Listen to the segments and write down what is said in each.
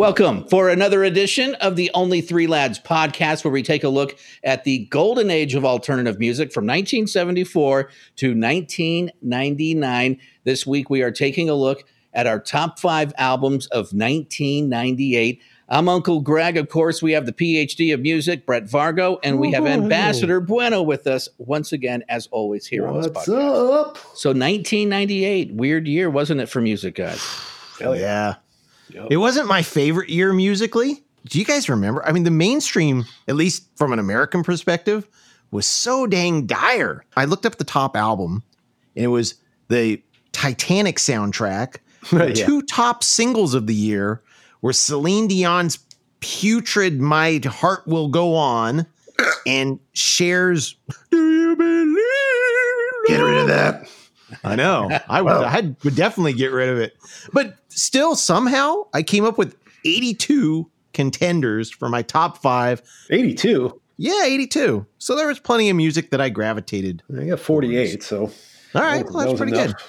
Welcome for another edition of the Only Three Lads podcast, where we take a look at the golden age of alternative music from 1974 to 1999. This week, we are taking a look at our top five albums of 1998. I'm Uncle Greg. Of course, we have the PhD of music, Brett Vargo, and we have oh, Ambassador Bueno with us once again, as always, here on this What's podcast. up? So, 1998, weird year, wasn't it, for music, guys? Hell yeah. Yep. It wasn't my favorite year musically. Do you guys remember? I mean, the mainstream, at least from an American perspective, was so dang dire. I looked up the top album, and it was the Titanic soundtrack. The Yeah. two top singles of the year were Celine Dion's Putrid My Heart Will Go On and Cher's Do You Believe? Get rid of that. I know. I would, I would definitely get rid of it. But still, somehow, I came up with 82 contenders for my top five. 82. Yeah, 82. So there was plenty of music that I gravitated. I got 48, so. All right, that well, that's was pretty enough. good.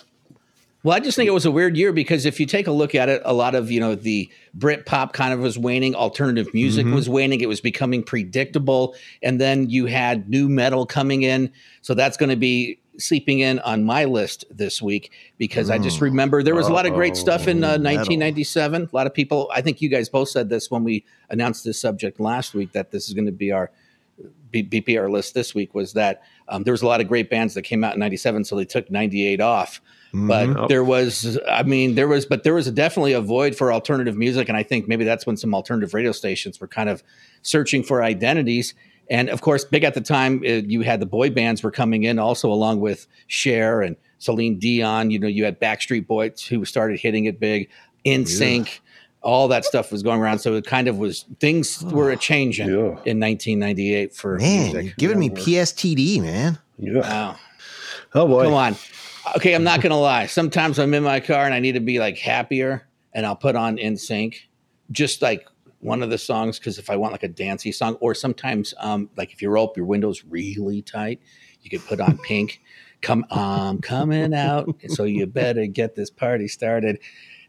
Well, I just think it was a weird year because if you take a look at it, a lot of you know the Brit pop kind of was waning, alternative music Mhm. was waning, it was becoming predictable, and then you had new metal coming in, so that's going to be sleeping in on my list this week because I just Mm. remember there was a lot of great stuff in uh, 1997. A lot of people, I think you guys both said this when we announced this subject last week that this is going to be our B- BPR list this week was that um, there was a lot of great bands that came out in 97, so they took 98 off but Mhm. There was i mean there was but there was definitely a void for alternative music and i think maybe that's when some alternative radio stations were kind of searching for identities and of course big at the time uh, you had the boy bands were coming in also along with Cher and Celine Dion you know you had Backstreet Boys who started hitting it big NSYNC all that stuff was going around so it kind of was things were a changing Yeah. in 1998 for Man, music you're giving me PSTD, man. Yeah. wow Oh, boy. Come on. Okay, I'm not gonna lie. Sometimes I'm in my car and I need to be like happier, and I'll put on NSYNC, just like one of the songs. Because if I want like a dancey song, or sometimes um, like if you roll up your windows really tight, you could put on Pink. Come, I'm coming out, so you better get this party started.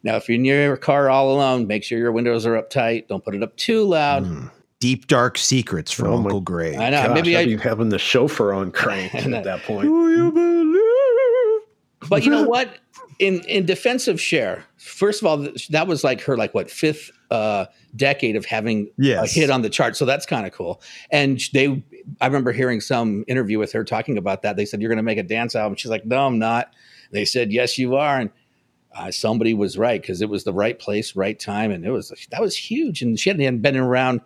Now, if you're in your car all alone, make sure your windows are up tight. Don't put it up too loud. Mm. Deep dark secrets from Oh my Uncle Greg. I know. Gosh, maybe I'd be having the chauffeur on crank at that- that point. Do you believe? But you know what? In in defense of Cher, first of all, that was like her like what fifth uh, decade of having Yes. a hit on the chart, so that's kind of cool. And they, I remember hearing some interview with her talking about that. They said you're going to make a dance album. She's like, no, I'm not. They said yes, you are, and uh, somebody was right because it was the right place, right time, and it was that was huge. And she hadn't been around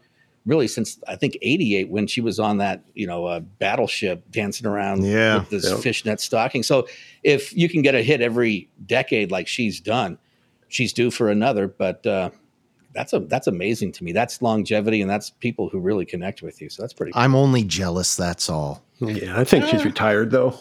really since I think '88 when she was on that you know uh, battleship dancing around Yeah. with this Yep. fishnet stocking. So if you can get a hit every decade like she's done, she's due for another. But uh, that's a that's amazing to me. That's longevity, and that's people who really connect with you. So that's pretty. Cool. I'm only jealous, that's all. Yeah, I think she's retired, though.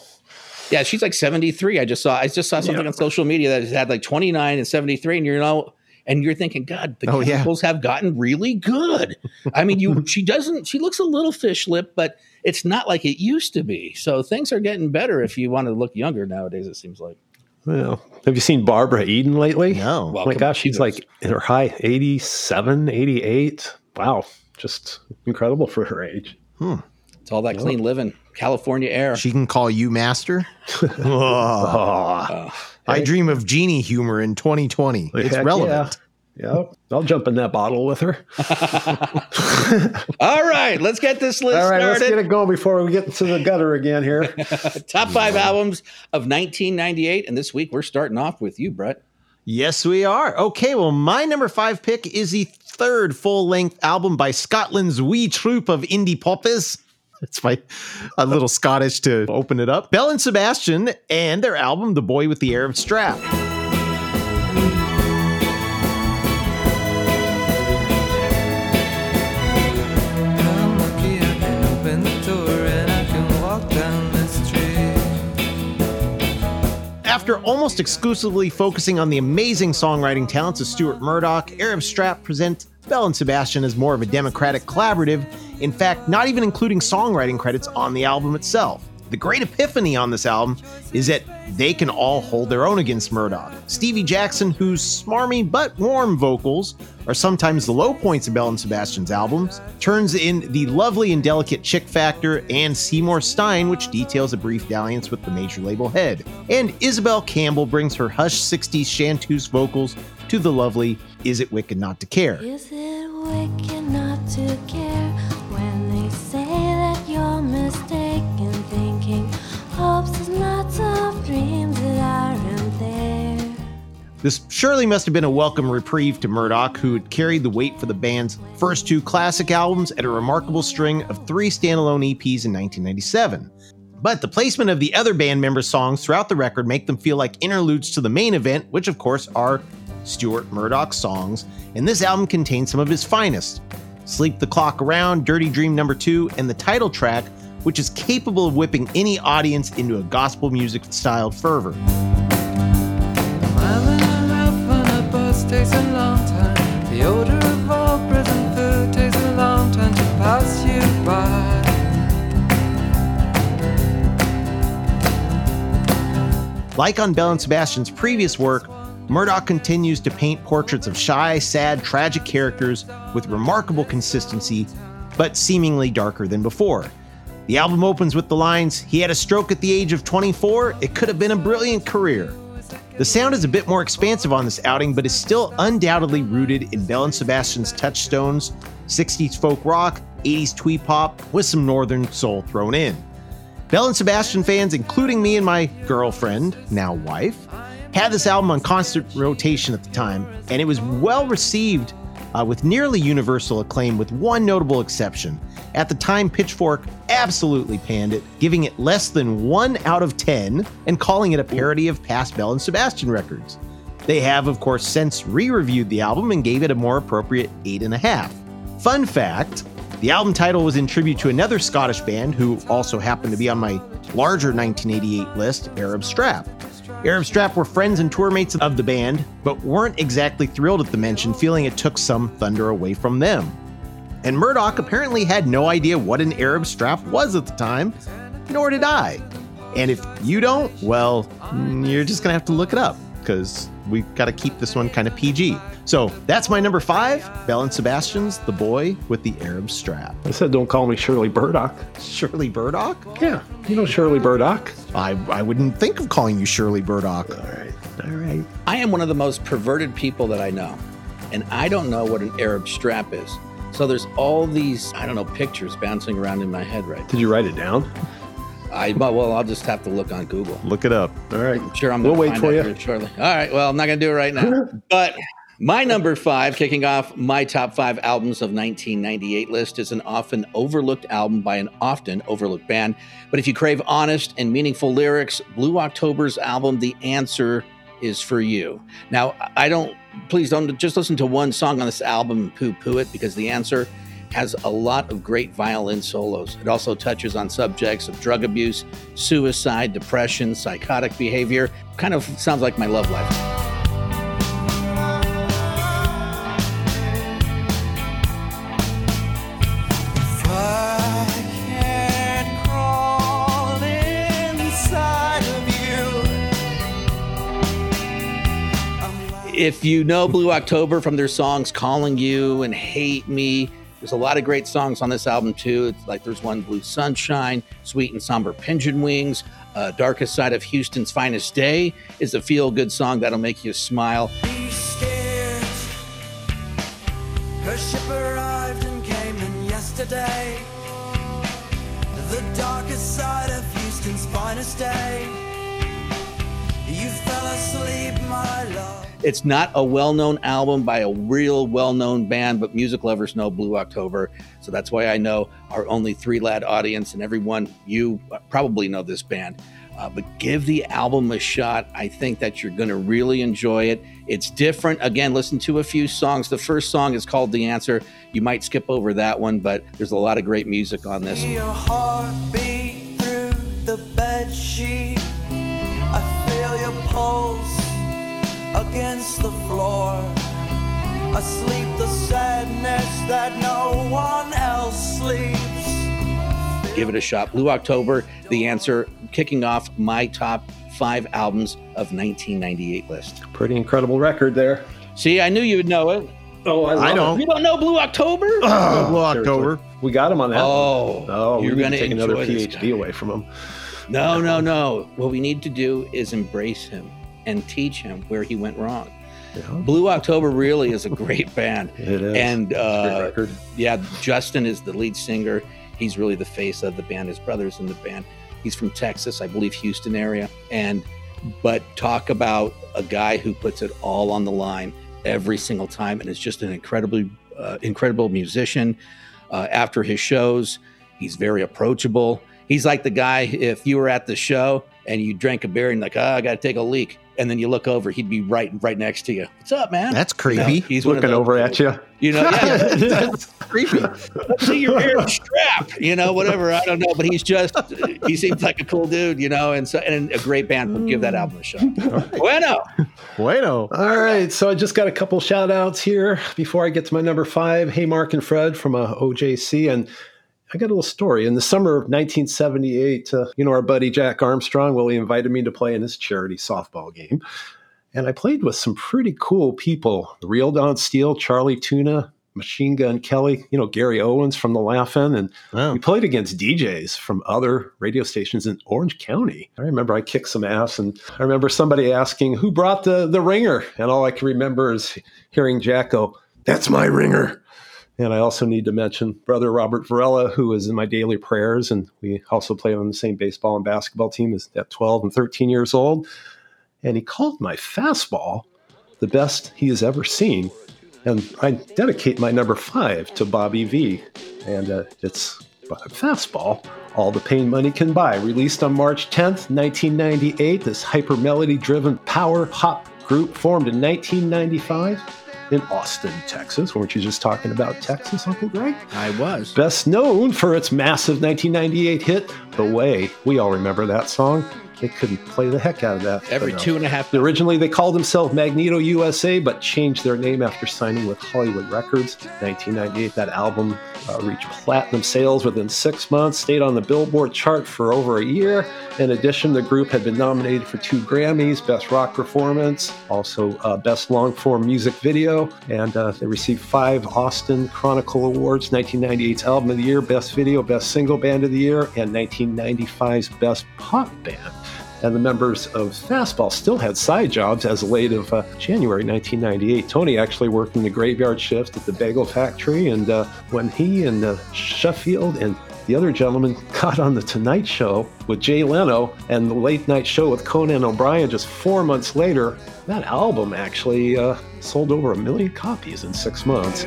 Yeah, she's like 73. I just saw I just saw something Yeah. on social media that had like 29 and 73, and you're know, and you're thinking, God, the Oh, yeah. have gotten really good. I mean, you she doesn't she looks a little fish lip, but it's not like it used to be. So things are getting better if you want to look younger nowadays, it seems like. Well, have you seen Barbara Eden lately? No. Well, Oh my gosh, she's like in her high 87, 88. Wow. Just incredible for her age. Hmm. It's all that clean living, California air. She can call you master. Oh, Oh, I dream of Jeannie humor in 2020. It's heck relevant. Yeah. I'll jump in that bottle with her. all right, let's get this list All right, let's get it going before we get into the gutter again here. Top five albums of 1998, and this week we're starting off with you, Brett. Yes, we are. Okay, well, my number five pick is the third full length album by Scotland's wee troop of indie poppers. It's my a little Scottish to open it up. Belle and Sebastian and their album, The Boy with the Arab Strap. After almost exclusively focusing on the amazing songwriting talents of Stuart Murdoch, Arab Strap present Belle and Sebastian as more of a democratic collaborative, in fact, not even including songwriting credits on the album itself. The great epiphany on this album is that they can all hold their own against Murdoch. Stevie Jackson, whose smarmy but warm vocals are sometimes the low points of Belle and Sebastian's albums, turns in the lovely and delicate Chick Factor and Seymour Stein, which details a brief dalliance with the major label head. And Isabel Campbell brings her hush 60s chanteuse vocals to the lovely Is It Wicked Not to Care? This surely must have been a welcome reprieve to Murdoch, who had carried the weight for the band's first two classic albums and a remarkable string of three standalone EPs in 1997. But the placement of the other band members' songs throughout the record make them feel like interludes to the main event, which of course are Stuart Murdoch's songs, and this album contains some of his finest. Sleep the Clock Around, Dirty Dream Number 2, and the title track, which is capable of whipping any audience into a gospel music styled fervor. Takes a long time. The odor of all prison food takes a long time to pass you by. Like on Belle and Sebastian's previous work, Murdoch continues to paint portraits of shy, sad, tragic characters with remarkable consistency, but seemingly darker than before. The album opens with the lines He had a stroke at the age of 24, it could have been a brilliant career. The sound is a bit more expansive on this outing, but is still undoubtedly rooted in Belle and Sebastian's touchstones 60s folk rock, 80s twee pop, with some northern soul thrown in. Belle and Sebastian fans, including me and my girlfriend, now wife, had this album on constant rotation at the time, and it was well received uh, with nearly universal acclaim, with one notable exception. At the time, Pitchfork absolutely panned it, giving it less than 1 out of 10 and calling it a parody of past Belle and Sebastian records. They have, of course, since re reviewed the album and gave it a more appropriate 8.5. Fun fact the album title was in tribute to another Scottish band who also happened to be on my larger 1988 list, Arab Strap. Arab Strap were friends and tour mates of the band, but weren't exactly thrilled at the mention, feeling it took some thunder away from them. And Murdoch apparently had no idea what an Arab Strap was at the time, nor did I. And if you don't, well, you're just gonna have to look it up because we got to keep this one kind of PG. So that's my number five, Belle and Sebastian's The Boy with the Arab Strap. I said, don't call me Shirley Burdock. Shirley Burdock? Yeah, you know Shirley Burdock. I, I wouldn't think of calling you Shirley Burdock. All right, all right. I am one of the most perverted people that I know, and I don't know what an Arab strap is. So there's all these, I don't know, pictures bouncing around in my head right Did you write it down? I well, I'll just have to look on Google. Look it up. All right. I'm sure I'm We'll wait for you. very shortly. All right, well, I'm not gonna do it right now. but my number five, kicking off my top five albums of 1998 list, is an often overlooked album by an often overlooked band. But if you crave honest and meaningful lyrics, Blue October's album, The Answer, is for you. Now, I don't. Please don't just listen to one song on this album and poo-poo it because The Answer has a lot of great violin solos. It also touches on subjects of drug abuse, suicide, depression, psychotic behavior. Kind of sounds like my love life. If you know Blue October from their songs Calling You and Hate Me, there's a lot of great songs on this album too. It's like there's one Blue Sunshine, Sweet and Somber Pigeon Wings, uh, Darkest Side of Houston's Finest Day is a feel good song that'll make you smile. Her ship arrived and came in yesterday. The darkest side of Houston's finest day. You fell asleep, my love. It's not a well known album by a real well known band, but music lovers know Blue October. So that's why I know our only three lad audience and everyone, you probably know this band. Uh, but give the album a shot. I think that you're going to really enjoy it. It's different. Again, listen to a few songs. The first song is called The Answer. You might skip over that one, but there's a lot of great music on this. I feel your pulse against the floor. Asleep the sadness that no one else sleeps. Give it a shot. Blue October, The Answer, kicking off my top five albums of 1998 list. Pretty incredible record there. See, I knew you would know it. Oh, I don't. You don't know Blue October? Oh, Blue October. We got him on that. Oh, one. oh, oh you're gonna take another enjoy this PhD guy. away from him. No, no, no. What we need to do is embrace him and teach him where he went wrong. Yeah, Blue October really is a great band. it is. And uh, yeah, Justin is the lead singer. He's really the face of the band. His brother's in the band. He's from Texas, I believe, Houston area. And but talk about a guy who puts it all on the line every single time, and is just an incredibly uh, incredible musician. Uh, after his shows, he's very approachable. He's like the guy if you were at the show and you drank a beer and like, oh, I got to take a leak, and then you look over, he'd be right right next to you. What's up, man? That's You know, creepy. he's Looking those over at you. You know, yeah, That's creepy. let's see your hair strap, you know, whatever. I don't know, but he's just he seems like a cool dude, you know, and so and a great band will give that album a shot. Bueno, Bueno. All right, so I just got a couple shout outs here before I get to my number five. Hey, Mark and Fred from uh, OJC. And I got a little story. In the summer of 1978, uh, you know, our buddy Jack Armstrong, well, he invited me to play in his charity softball game. And I played with some pretty cool people The Real Don Steele, Charlie Tuna, Machine Gun Kelly, you know, Gary Owens from the Laugh-In, and Oh. we played against DJs from other radio stations in Orange County. I remember I kicked some ass, and I remember somebody asking who brought the the ringer, and all I can remember is hearing Jack go, "That's my ringer." And I also need to mention brother Robert Varela, who is in my daily prayers, and we also played on the same baseball and basketball team at 12 and 13 years old. And he called my fastball the best he has ever seen. And I dedicate my number five to Bobby V. And uh, it's Fastball, All the Pain Money Can Buy, released on March 10th, 1998. This hyper melody driven power pop group formed in 1995 in Austin, Texas. Weren't you just talking about Texas, Uncle Greg? I was. Best known for its massive 1998 hit, The Way. We all remember that song. They couldn't play the heck out of that. Every uh, two and a half. Originally, they called themselves Magneto USA, but changed their name after signing with Hollywood Records. 1998, that album uh, reached platinum sales within six months, stayed on the Billboard chart for over a year. In addition, the group had been nominated for two Grammys Best Rock Performance, also uh, Best Long Form Music Video, and uh, they received five Austin Chronicle Awards 1998's Album of the Year, Best Video, Best Single Band of the Year, and 1995's Best Pop Band and the members of Fastball still had side jobs as late of uh, January 1998. Tony actually worked in the graveyard shift at the bagel factory, and uh, when he and uh, Shuffield and the other gentleman got on the Tonight Show with Jay Leno and the Late Night Show with Conan O'Brien just four months later, that album actually uh, sold over a million copies in six months.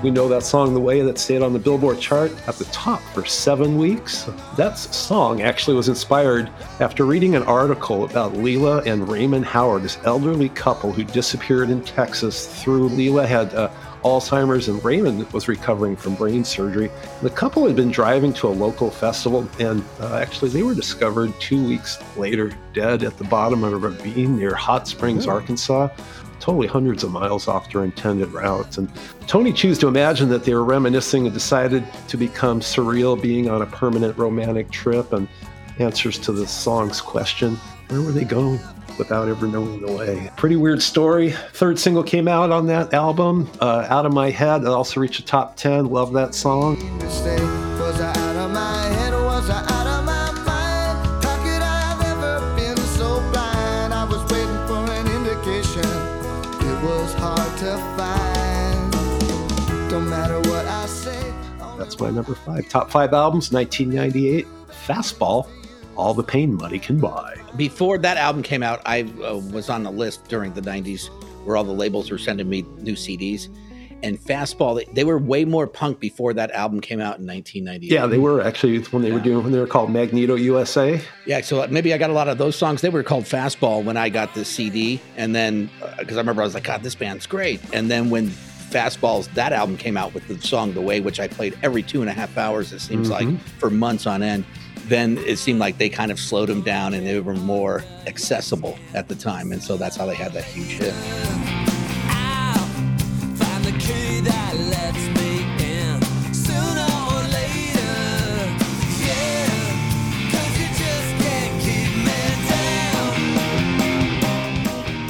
We know that song The Way that stayed on the Billboard chart at the top for seven weeks. That song actually was inspired after reading an article about Lela and Raymond Howard, this elderly couple who disappeared in Texas through Lela had uh, Alzheimer's and Raymond was recovering from brain surgery. The couple had been driving to a local festival and uh, actually they were discovered two weeks later dead at the bottom of a ravine near Hot Springs, Arkansas totally hundreds of miles off their intended routes. And Tony chose to imagine that they were reminiscing and decided to become surreal, being on a permanent romantic trip. And answers to the song's question where were they going? Without ever knowing the way. Pretty weird story. Third single came out on that album, uh, Out of My Head. It also reached the top 10. Love that song. My number five. Top five albums, 1998. Fastball, All the Pain Money Can Buy. Before that album came out, I uh, was on the list during the 90s where all the labels were sending me new CDs. And Fastball, they, they were way more punk before that album came out in 1998. Yeah, they were actually when they were doing when they were called Magneto USA. Yeah, so maybe I got a lot of those songs. They were called Fastball when I got the CD, and then because I remember I was like, God, this band's great. And then when Fastballs that album came out with the song "The Way," which I played every two and a half hours, it seems like mm-hmm. for months on end. Then it seemed like they kind of slowed them down and they were more accessible at the time, and so that's how they had that huge hit.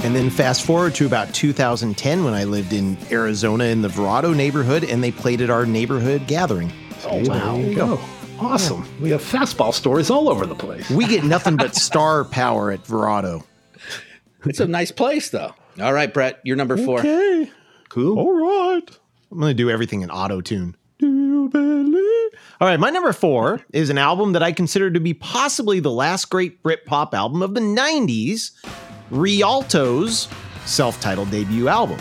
And then fast forward to about 2010 when I lived in Arizona in the Verrado neighborhood and they played at our neighborhood gathering. Oh, wow. There you go. Oh, awesome. We have fastball stories all over the place. We get nothing but star power at Verrado. It's a nice place, though. All right, Brett, you're number four. Okay. Cool. All right. I'm going to do everything in auto tune. Do you believe? All right. My number four is an album that I consider to be possibly the last great Britpop album of the 90s Rialto's self titled debut album.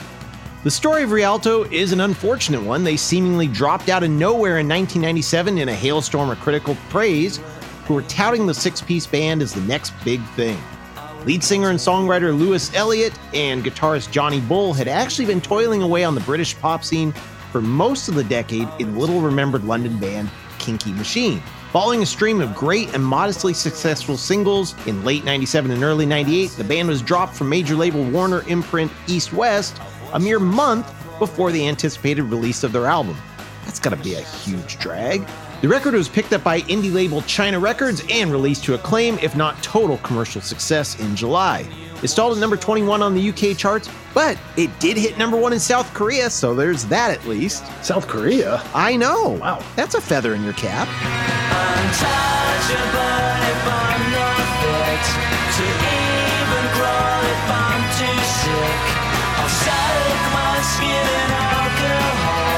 The story of Rialto is an unfortunate one. They seemingly dropped out of nowhere in 1997 in a hailstorm of critical praise, who were touting the six piece band as the next big thing. Lead singer and songwriter Louis Eliot and guitarist Jonny Bull had actually been toiling away on the British pop scene for most of the decade in little remembered London band Kinky Machine. Following a stream of great and modestly successful singles in late 97 and early 98, the band was dropped from major label Warner imprint East West a mere month before the anticipated release of their album. That's gotta be a huge drag. The record was picked up by indie label China Records and released to acclaim, if not total commercial success, in July. It stalled at number 21 on the UK charts, but it did hit number one in South Korea, so there's that at least. South Korea. I know. Wow. That's a feather in your cap. Untouchable if I'm not fit to even crawl if I'm too sick. I'll soak my skin in alcohol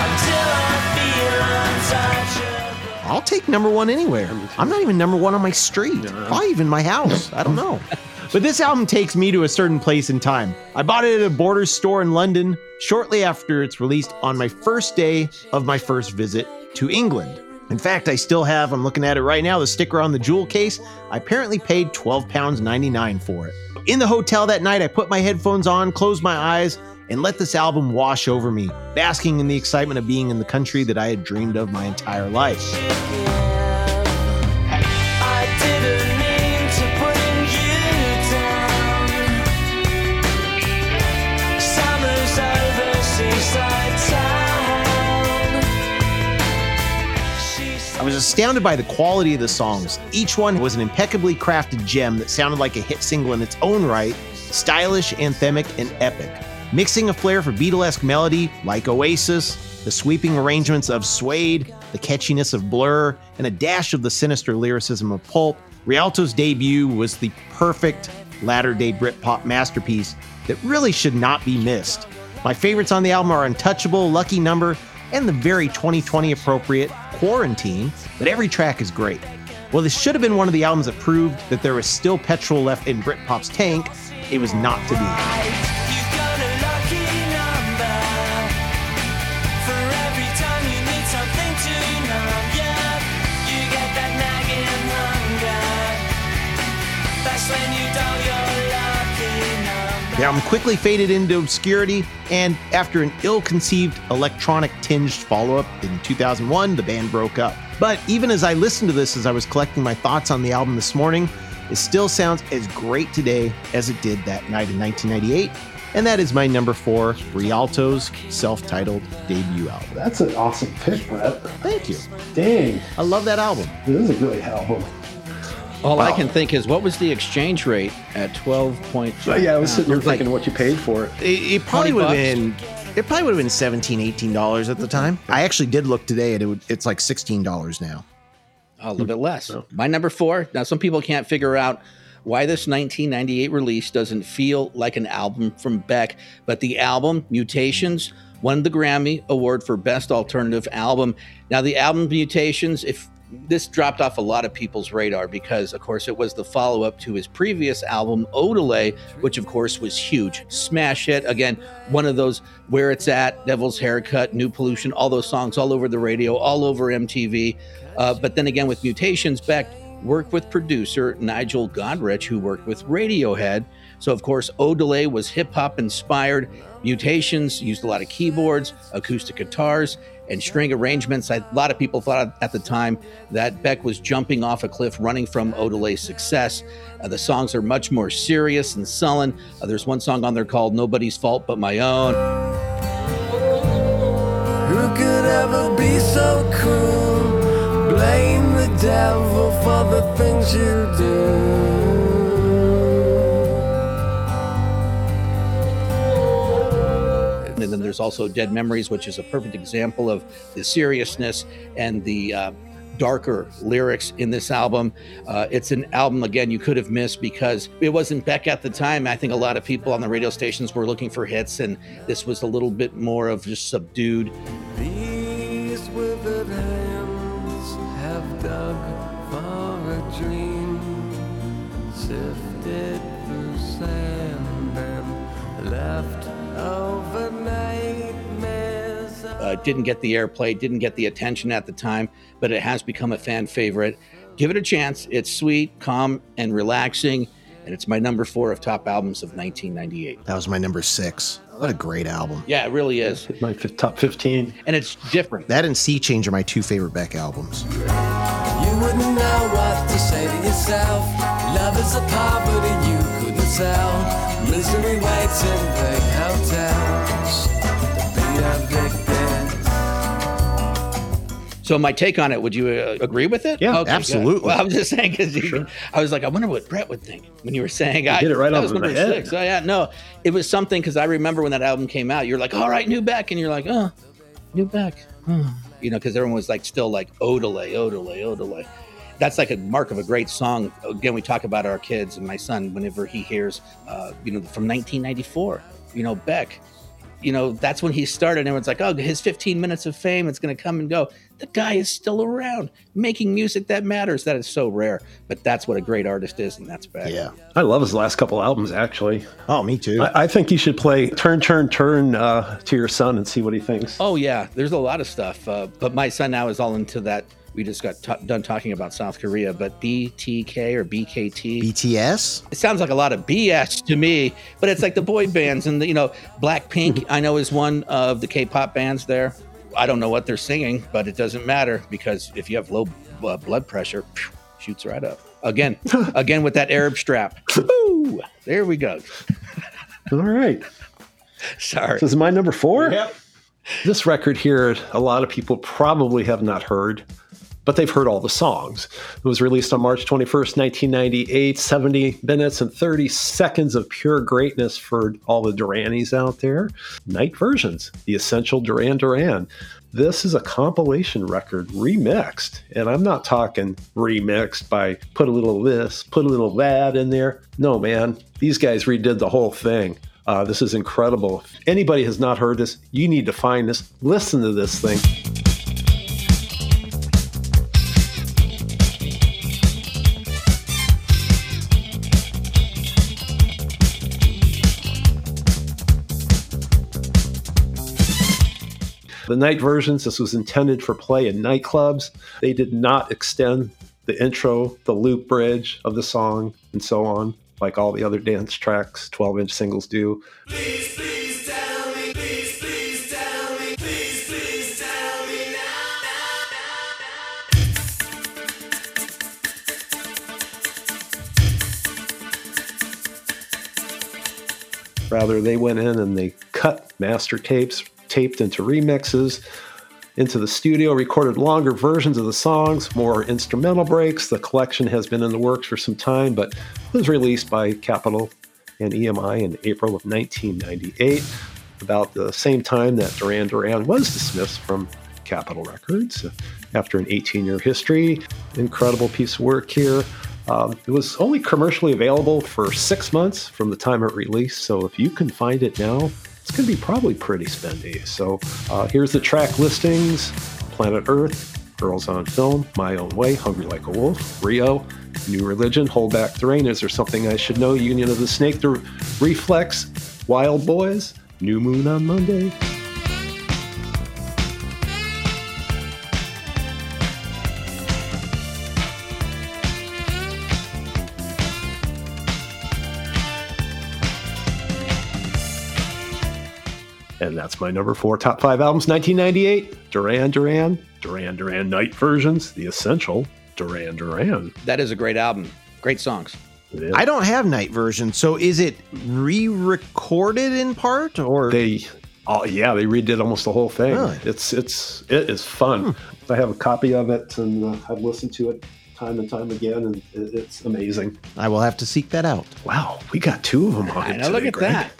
until I feel untouchable. I'll take number one anywhere. I'm not even number one on my street, probably even my house. I don't know. But this album takes me to a certain place in time. I bought it at a Borders store in London shortly after its released on my first day of my first visit to England. In fact, I still have, I'm looking at it right now, the sticker on the jewel case. I apparently paid £12.99 for it. In the hotel that night, I put my headphones on, closed my eyes, and let this album wash over me, basking in the excitement of being in the country that I had dreamed of my entire life. Was astounded by the quality of the songs. Each one was an impeccably crafted gem that sounded like a hit single in its own right, stylish, anthemic, and epic. Mixing a flair for Beatlesque melody like Oasis, the sweeping arrangements of Suede, the catchiness of Blur, and a dash of the sinister lyricism of Pulp, Rialto's debut was the perfect latter day Britpop masterpiece that really should not be missed. My favorites on the album are Untouchable, Lucky Number, and the very 2020 appropriate Quarantine, but every track is great. Well, this should have been one of the albums that proved that there was still petrol left in Britpop's tank. It was not to be. The album quickly faded into obscurity, and after an ill conceived electronic tinged follow up in 2001, the band broke up. But even as I listened to this as I was collecting my thoughts on the album this morning, it still sounds as great today as it did that night in 1998. And that is my number four, Rialto's self titled debut album. That's an awesome pick, Brett. Thank you. Dang, I love that album. this is a great album. All I can think is, what was the exchange rate at 12 point? But yeah, I was sitting here Like- thinking what you paid for it. It, it probably would have been. It probably would have been 17 $18 at the time. I actually did look today, and it would, it's like $16 now. a little bit less. My number four. Now, some people can't figure out why this 1998 release doesn't feel like an album from Beck, but the album, Mutations, won the Grammy Award for Best Alternative Album. Now, the album Mutations, if this dropped off a lot of people's radar because, of course, it was the follow up to his previous album, Odelay, which, of course, was huge. Smash hit. Again, one of those Where It's At, Devil's Haircut, New Pollution, all those songs all over the radio, all over MTV. Uh, but then again, with Mutations, Beck worked with producer Nigel Godrich, who worked with Radiohead. So, of course, Odelay was hip hop inspired. Mutations used a lot of keyboards, acoustic guitars, and string arrangements. I, a lot of people thought at the time that Beck was jumping off a cliff running from Odelay's success. Uh, the songs are much more serious and sullen. Uh, there's one song on there called Nobody's Fault But My Own. Who could ever be so cruel? Blame the devil for the things you do. And then there's also Dead Memories, which is a perfect example of the seriousness and the uh, darker lyrics in this album. Uh, it's an album, again, you could have missed because it wasn't Beck at the time. I think a lot of people on the radio stations were looking for hits, and this was a little bit more of just subdued. These withered hands have dug for a dream, sifted through sand and left nightmares. Uh, didn't get the airplay, didn't get the attention at the time, but it has become a fan favorite. Give it a chance. It's sweet, calm, and relaxing, and it's my number four of top albums of 1998. That was my number six. What a great album. Yeah, it really is, Hit my fif- top 15. and it's different. That and Sea Change are my two favorite Beck albums. You wouldn't know what to say to yourself. Love is a poverty you couldn't sell. Misery waits in big hotels. So my take on it, would you uh, agree with it? Yeah, good. absolutely. Well, I was just saying because I was like, I wonder what Brett would think when you were saying I hit it right that was number head. six. Oh yeah, no, it was something because I remember when that album came out, you're like, all right, new Beck, and you're like, oh, new Beck, oh. you know, because everyone was like still like Odelay, Odelay, Odelay. That's like a mark of a great song. Again, we talk about our kids and my son whenever he hears, uh, you know, from 1994, you know, Beck. You know, that's when he started. And everyone's like, oh, his 15 minutes of fame, it's going to come and go. The guy is still around making music that matters. That is so rare. But that's what a great artist is, and that's Beck. Yeah. I love his last couple albums, actually. Oh, me too. I, I think you should play Turn, Turn, Turn uh, to your son and see what he thinks. Oh yeah, there's a lot of stuff. Uh, but my son now is all into that. We just got ta done talking about South Korea, but BTK or BKT. BTS? it sounds like a lot of BS to me, but it's like the boy bands and the, you know Blackpink. I know is one of the K-pop bands there. I don't know what they're singing, but it doesn't matter because if you have low uh, blood pressure, phew, shoots right up. Again, again with that Arab strap. Woo! There we go. All right. Sorry. This is my number four. Yep. This record here, a lot of people probably have not heard, but they've heard all the songs. It was released on March 21st, 1998, 70 minutes and 30 seconds of pure greatness for all the Duranis out there. Night versions, the essential Duran Duran. This is a compilation record remixed, and I'm not talking remixed by put a little this, put a little that in there. No, man, these guys redid the whole thing. Uh, this is incredible. If anybody has not heard this, you need to find this. Listen to this thing. The night versions, this was intended for play in nightclubs. They did not extend the intro, the loop bridge of the song, and so on, like all the other dance tracks, 12 inch singles do. Rather, they went in and they cut master tapes, taped into remixes, into the studio, recorded longer versions of the songs, more instrumental breaks. The collection has been in the works for some time, but was released by Capitol and EMI in April of 1998, about the same time that Duran Duran was dismissed from Capitol Records after an 18 year history. Incredible piece of work here. Um, it was only commercially available for six months from the time it released, so if you can find it now, it's going to be probably pretty spendy. So uh, here's the track listings Planet Earth, Girls on Film, My Own Way, Hungry Like a Wolf, Rio, New Religion, Hold Back the Rain, Is There Something I Should Know, Union of the Snake, The Reflex, Wild Boys, New Moon on Monday. That's my number four top five albums, 1998. Duran Duran, Duran Duran Night versions, The Essential, Duran Duran. That is a great album. Great songs. It is. I don't have night version, so is it re-recorded in part or They, oh yeah, they redid almost the whole thing. Really? It's it's it is fun. I have a copy of it, and uh, I've listened to it time and time again, and it, it's amazing. I will have to seek that out. Wow, we got two of them on I it know, look at Greg. that.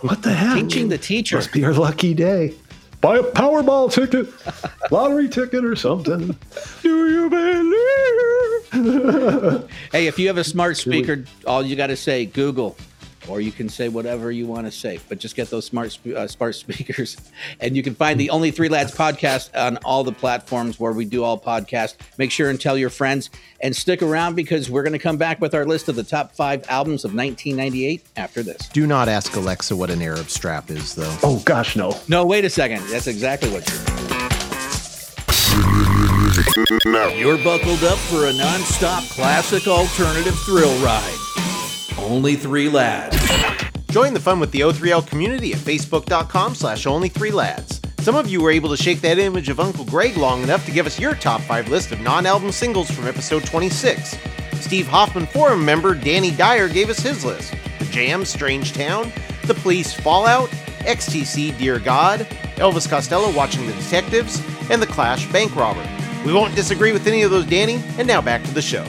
What the heck? Teaching the teacher. Must be our lucky day. Buy a Powerball ticket, lottery ticket, or something. Do you believe? Hey, if you have a smart speaker, all you got to say Google, or you can say whatever you want to say. But just get those smart uh, smart speakers, and you can find the Only Three Lads podcast on all the platforms where we do all podcasts. Make sure and tell your friends, and stick around because we're going to come back with our list of the top five albums of 1998 after this. Do not ask Alexa what an Arab strap is, though. oh gosh, no. No, wait a second. That's exactly what you're. You're buckled up for a non-stop classic alternative thrill ride. Only three lads. Join the fun with the O3L community at facebook.com slash only three lads. Some of you were able to shake that image of Uncle Greg long enough to give us your top five list of non-album singles from episode 26. Steve Hoffman forum member Danny Dyer gave us his list. The Jam, Strange Town, The Police, Fallout, XTC, Dear God, Elvis Costello, Watching the Detectives, and The Clash, Bank Robber. We won't disagree with any of those, Danny, and now back to the show.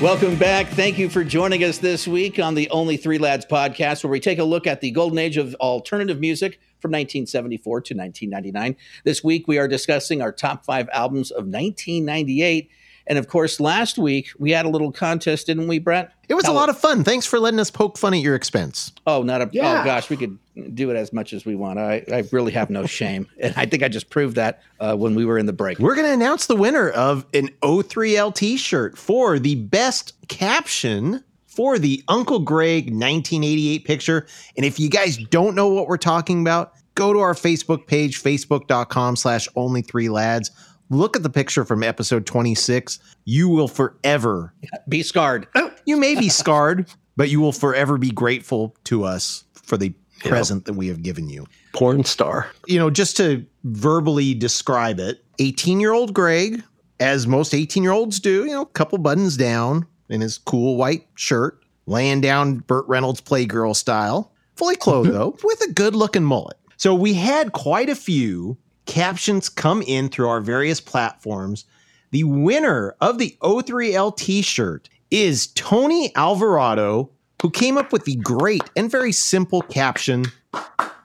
Welcome back. Thank you for joining us this week on the Only Three Lads podcast, where we take a look at the golden age of alternative music from 1974 to 1999. This week, we are discussing our top five albums of 1998. And of course, last week we had a little contest, didn't we, Brett? It was a Tell lot of fun. Thanks for letting us poke fun at your expense. Oh, not a. Yeah. Oh gosh, we could do it as much as we want. I, I really have no shame, and I think I just proved that uh, when we were in the break. We're going to announce the winner of an O3L t shirt for the best caption for the Uncle Greg 1988 picture. And if you guys don't know what we're talking about, go to our Facebook page, facebook.com slash only three lads. Look at the picture from episode 26. You will forever, Be scarred. Oh, you may be scarred, but you will forever be grateful to us for the present that we have given you Porn star. you know, just to verbally describe it, 18 year old Greg, as most 18 year olds do, you know, a couple buttons down in his cool white shirt, laying down Burt Reynolds Playgirl style, fully clothed though, with a good looking mullet. So we had quite a few captions come in through our various platforms. The winner of the O3L t shirt is Tony Alvarado, who came up with the great and very simple caption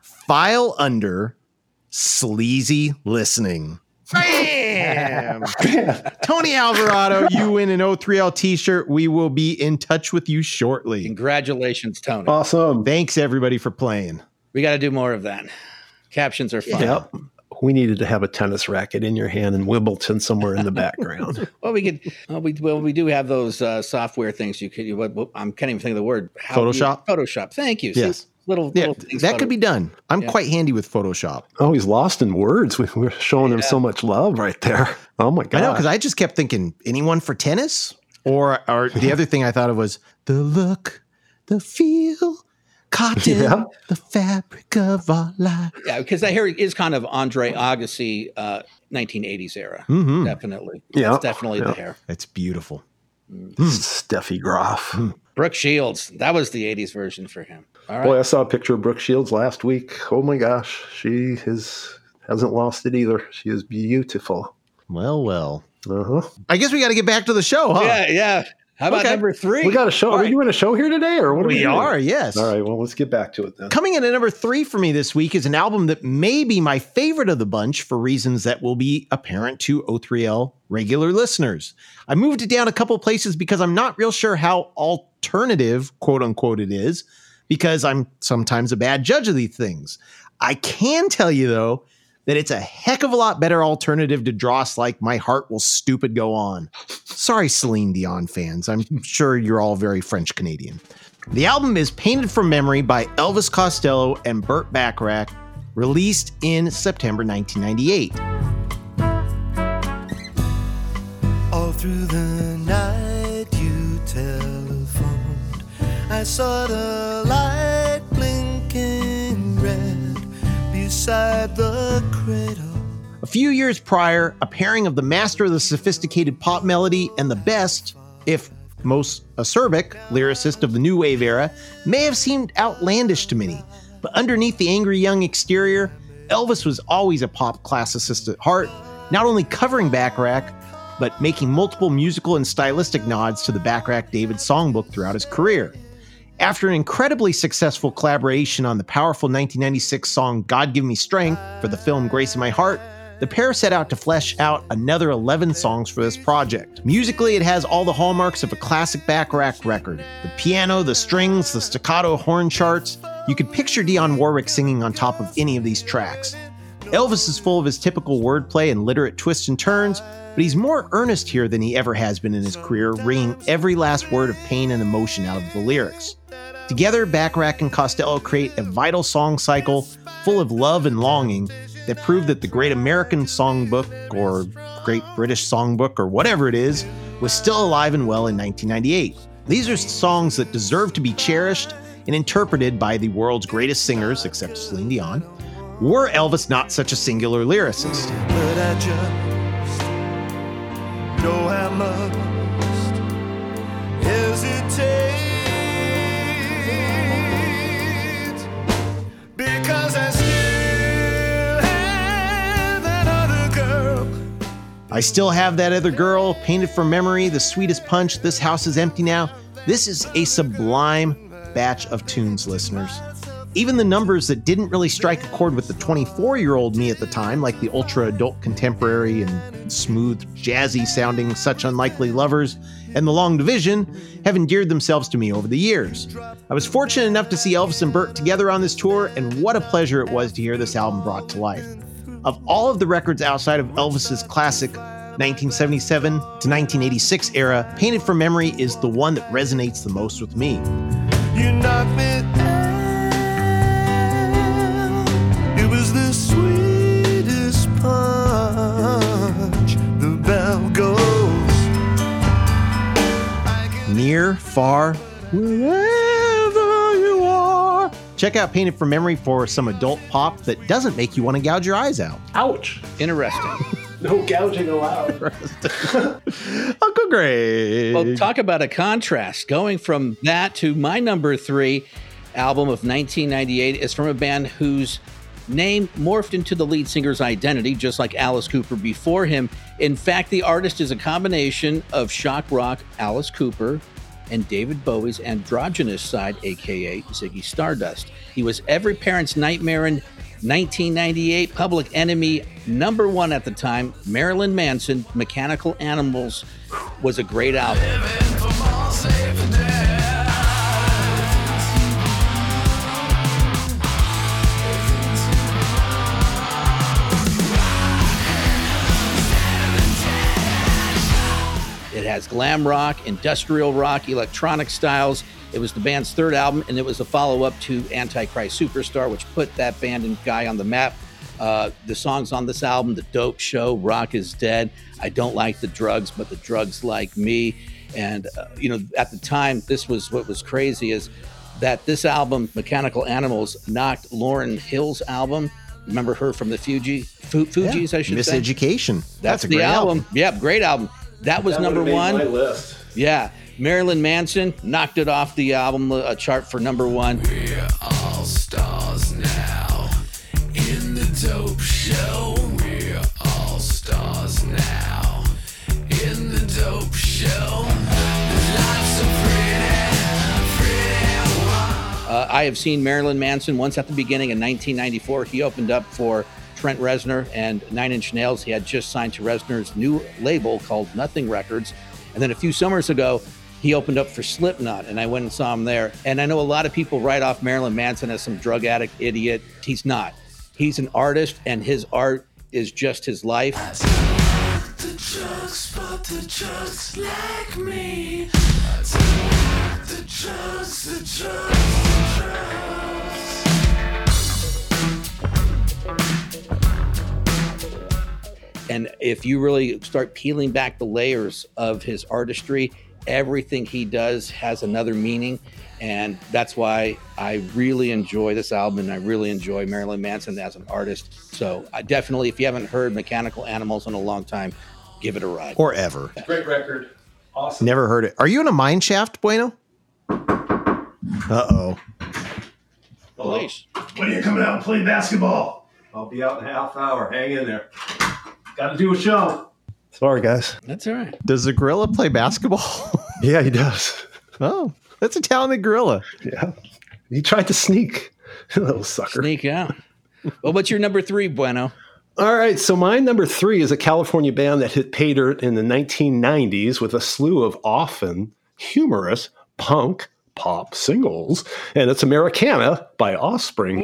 file under sleazy listening. Bam! Tony Alvarado, you win an O3L t shirt. We will be in touch with you shortly. Congratulations, Tony. Awesome. Thanks, everybody, for playing. We got to do more of that. Captions are fun. Yep. We needed to have a tennis racket in your hand and Wimbledon somewhere in the background. Well, we could. Well, we well we do have those uh, software things. You could. You, what, what- I'm can't even think of the word. How do you- Photoshop? Photoshop. Thank you. See, Yes. little Yeah, little things. that could be done. I'm Yeah. quite handy with Photoshop. oh, he's lost in words. We, we're showing him so much love right there. Oh my god! I know, because I just kept thinking, anyone for tennis? Or, or the other thing I thought of was the look, the feel, cotton, Yeah. the fabric of our life. Yeah, because that hear it is kind of Andre Agassi, uh, 1980s era. Mhm. Definitely. Yeah. It's definitely Yeah. the hair. It's beautiful. Steffi Graf. Brooke Shields. That was the 80s version for him. All right. Boy, I saw a picture of Brooke Shields last week. Oh my gosh, she is hasn't lost it either. She is beautiful. Well, well. Uh huh. I guess we got to get back to the show, huh? Yeah, yeah. How about Okay. number three? We got a show. Are we right. doing a show here today, or what? Are We doing? are, yes. All right. Well, let's get back to it then. Coming in at number three for me this week is an album that may be my favorite of the bunch for reasons that will be apparent to O3L regular listeners. I moved it down a couple places because I'm not real sure how alternative, quote unquote, it is, because I'm sometimes a bad judge of these things. I can tell you, though, that it's a heck of a lot better alternative to Dross like My Heart Will Stupid Go On. Sorry, Celine Dion fans. I'm sure you're all very French Canadian. The album is Painted from Memory by Elvis Costello and Burt Bacharach, released in September 1998. All through the night you telephoned. I saw the light beside the cradle. A few years prior, a pairing of the master of the sophisticated pop melody and the best, if most acerbic, lyricist of the new wave era may have seemed outlandish to many. But underneath the angry young exterior, Elvis was always a pop classicist at heart, not only covering Bacharach, but making multiple musical and stylistic nods to the Bacharach David songbook throughout his career. After an incredibly successful collaboration on the powerful 1996 song God Give Me Strength for the film Grace in My Heart, the pair set out to flesh out another 11 songs for this project. Musically, it has all the hallmarks of a classic Bacharach record the piano, the strings, the staccato horn charts. You could picture Dionne Warwick singing on top of any of these tracks. Elvis is full of his typical wordplay and literate twists and turns, but he's more earnest here than he ever has been in his career, wringing every last word of pain and emotion out of the lyrics. Together, Bacharach and Costello create a vital song cycle full of love and longing that prove that the Great American Songbook, or Great British Songbook, or whatever it is, was still alive and well in 1998. These are songs that deserve to be cherished and interpreted by the world's greatest singers, except Celine Dion, were Elvis not such a singular lyricist. But I just know I must hesitate because I still have that other girl. I still have that other girl, painted from memory, the sweetest punch, this house is empty now. This is a sublime batch of tunes, listeners. Even the numbers that didn't really strike a chord with the 24 year old me at the time, like the ultra adult contemporary and smooth, jazzy sounding Such Unlikely Lovers and The Long Division, have endeared themselves to me over the years. I was fortunate enough to see Elvis and Burt together on this tour, and what a pleasure it was to hear this album brought to life. Of all of the records outside of Elvis's classic 1977 to 1986 era, Painted from Memory is the one that resonates the most with me. Near, far, wherever you are. Check out Painted from Memory for some adult pop that doesn't make you want to gouge your eyes out. Ouch! Interesting. No gouging allowed. Uncle Gray. well, talk about a contrast. Going from that to my number three album of 1998 is from a band whose name morphed into the lead singer's identity, just like Alice Cooper before him. In fact, the artist is a combination of shock rock Alice Cooper and David Bowie's androgynous side, aka Ziggy Stardust. He was every parent's nightmare in 1998, Public Enemy number one at the time. Marilyn Manson, Mechanical Animals was a great album. It has glam rock, industrial rock, electronic styles. It was the band's third album, and it was a follow up to Antichrist Superstar, which put that band and guy on the map. Uh, the songs on this album The Dope Show, Rock is Dead, I Don't Like the Drugs, but the Drugs Like Me. And, uh, you know, at the time, this was what was crazy is that this album, Mechanical Animals, knocked Lauryn Hill's album. Remember her from the Fuji, Fu- Fugees, I should say. Miseducation. That's, a the great album. Yep, great album. That was that number one. Yeah, Marilyn Manson knocked it off the album uh, chart for number one. We're all stars now in the dope show. We're all stars now in the dope show. Uh, I have seen Marilyn Manson once at the beginning in 1994. He opened up for Trent Reznor and Nine Inch Nails. He had just signed to Reznor's new label called Nothing Records. And then a few summers ago, he opened up for Slipknot, and I went and saw him there. And I know a lot of people write off Marilyn Manson as some drug addict idiot. He's not. He's an artist, and his art is just his life. Drugs, drugs like me. Drugs. And if you really start peeling back the layers of his artistry, everything he does has another meaning. And that's why I really enjoy this album and I really enjoy Marilyn Manson as an artist. So I definitely, if you haven't heard Mechanical Animals in a long time, give it a ride. Or ever. Great record. Awesome. Never heard it. Are you in a mine shaft, Bueno? Uh oh. Police. When are you coming out and playing basketball? I'll be out in a half hour. Hang in there. Got to do a show. Sorry, guys. That's all right. Does the gorilla play basketball? Yeah, he does. oh, that's a talented gorilla. Yeah. He tried to sneak. Little sucker. Sneak out. Well, what's your number three, Bueno? All right, so my number three is a California band that hit pay dirt in the 1990s with a slew of often humorous punk pop singles, and it's Americana by Offspring.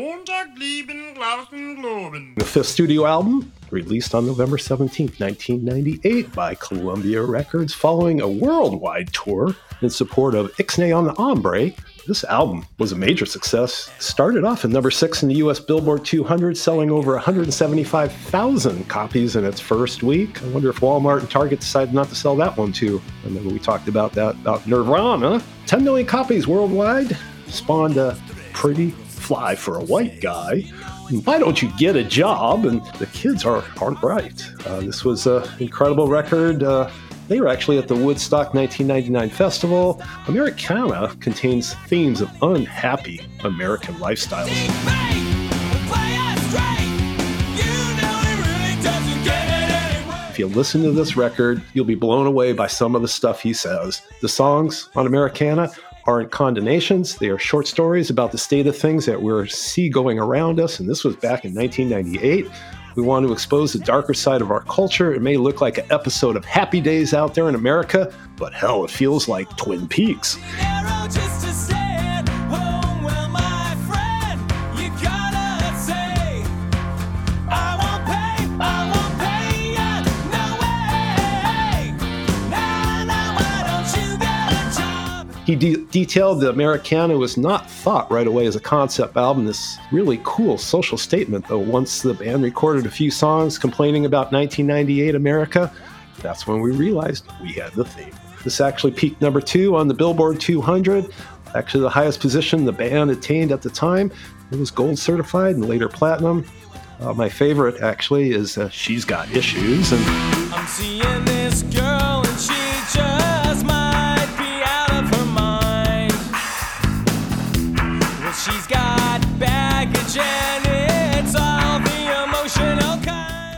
The fifth studio album, released on November 17, 1998 by Columbia Records, following a worldwide tour in support of Ixnay on the Hombre. This album was a major success. Started off at number six in the US Billboard 200, selling over 175,000 copies in its first week. I wonder if Walmart and Target decided not to sell that one too. I remember we talked about that, about Nirvana. 10 million copies worldwide, spawned a pretty fly for a white guy. Why don't you get a job? And the kids are aren't right. Uh, this was an incredible record. Uh, they were actually at the Woodstock 1999 festival. Americana contains themes of unhappy American lifestyles. If you listen to this record, you'll be blown away by some of the stuff he says. The songs on Americana aren't condemnations, they are short stories about the state of things that we're see going around us. And this was back in 1998. We want to expose the darker side of our culture. It may look like an episode of Happy Days out there in America, but hell, it feels like Twin Peaks. He de- detailed that Americana was not thought right away as a concept album. This really cool social statement, though. Once the band recorded a few songs complaining about 1998 America, that's when we realized we had the theme. This actually peaked number two on the Billboard 200, actually the highest position the band attained at the time. It was gold certified and later platinum. Uh, my favorite actually is uh, "She's Got Issues," and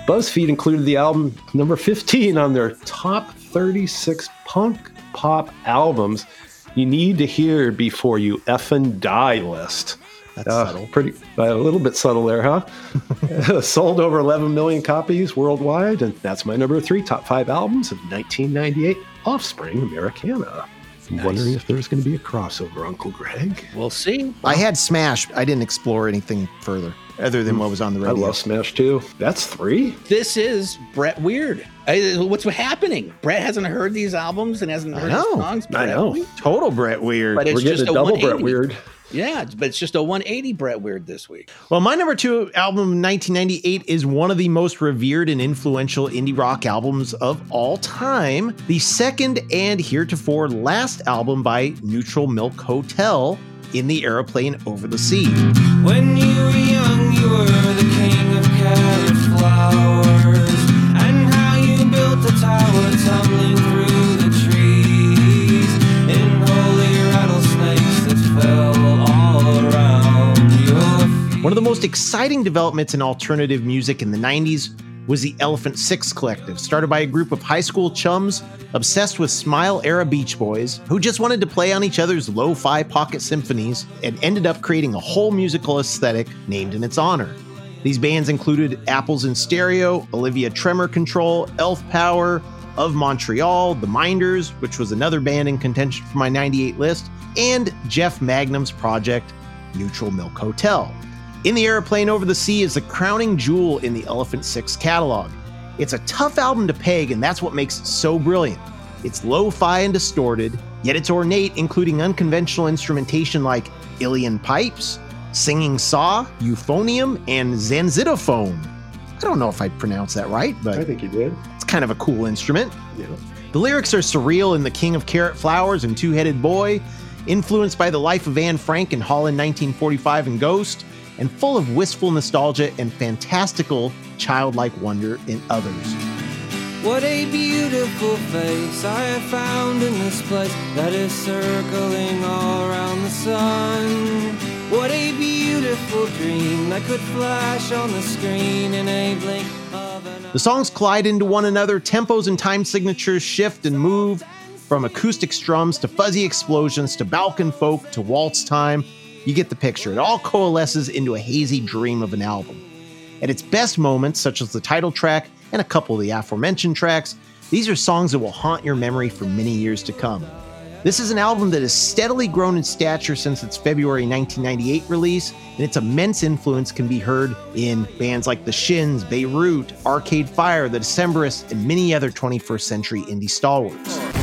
BuzzFeed included the album number 15 on their top 36 punk pop albums you need to hear before you effing die list. That's Uh, subtle. Pretty, a little bit subtle there, huh? Sold over 11 million copies worldwide, and that's my number three top five albums of 1998 Offspring Americana. I'm wondering if there's going to be a crossover, Uncle Greg. We'll see. I had Smash. I didn't explore anything further other than what was on the radio. I radio. love Smash too. That's three. This is Brett Weird. I- what's happening? Brett hasn't heard these albums and hasn't heard know. his songs. I know. Weird. Total Brett Weird. But it's We're just getting a a double Brett Weird. Yeah, but it's just a 180 Brett Weird this week. Well, my number two album, 1998, is one of the most revered and influential indie rock albums of all time. The second and heretofore last album by Neutral Milk Hotel in the aeroplane over the sea. When you were young, you were the king of carrot flowers. And how you built a tower tumbling through the trees. In holy rattlesnakes that fell all around your feet. One of the most exciting developments in alternative music in the 90s was the Elephant Six Collective, started by a group of high school chums obsessed with Smile era Beach Boys who just wanted to play on each other's lo fi pocket symphonies and ended up creating a whole musical aesthetic named in its honor. These bands included Apples in Stereo, Olivia Tremor Control, Elf Power, Of Montreal, The Minders, which was another band in contention for my 98 list, and Jeff Mangum's project, Neutral Milk Hotel. In the Aeroplane Over the Sea is the crowning jewel in the Elephant Six catalog. It's a tough album to peg, and that's what makes it so brilliant. It's lo fi and distorted, yet it's ornate, including unconventional instrumentation like Uilleann pipes, singing saw, euphonium, and zanzitophone. I don't know if I pronounced that right, but I think you did. it's kind of a cool instrument. Yeah. The lyrics are surreal in The King of Carrot Flowers and Two Headed Boy, influenced by the life of Anne Frank in Holland 1945 and Ghost, and full of wistful nostalgia and fantastical childlike wonder in others. What a beautiful face I have found in this place that is circling all around the sun. What a beautiful dream that could flash on the screen in a blink of an. The songs collide into one another, tempos and time signatures shift and move from acoustic strums to fuzzy explosions to Balkan folk to waltz time. You get the picture. It all coalesces into a hazy dream of an album. At its best moments, such as the title track and a couple of the aforementioned tracks, these are songs that will haunt your memory for many years to come. This is an album that has steadily grown in stature since its February 1998 release, and its immense influence can be heard in bands like The Shins, Beirut, Arcade Fire, The Decemberists, and many other 21st century indie stalwarts.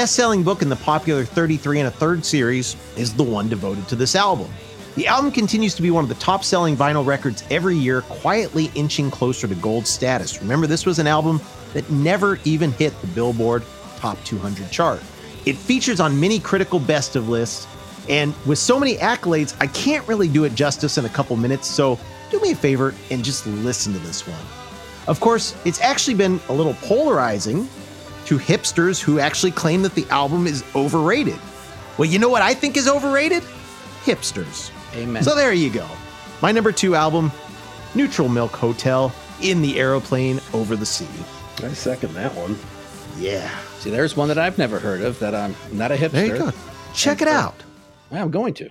Best selling book in the popular 33 and a third series is the one devoted to this album. The album continues to be one of the top selling vinyl records every year, quietly inching closer to gold status. Remember, this was an album that never even hit the Billboard Top 200 chart. It features on many critical best of lists, and with so many accolades, I can't really do it justice in a couple minutes, so do me a favor and just listen to this one. Of course, it's actually been a little polarizing to hipsters who actually claim that the album is overrated. Well, you know what I think is overrated? Hipsters. Amen. So there you go. My number two album, Neutral Milk Hotel, in the aeroplane over the sea. I second that one. Yeah. See, there's one that I've never heard of that I'm not a hipster. There you go. Check it uh, out. Well, I'm going to.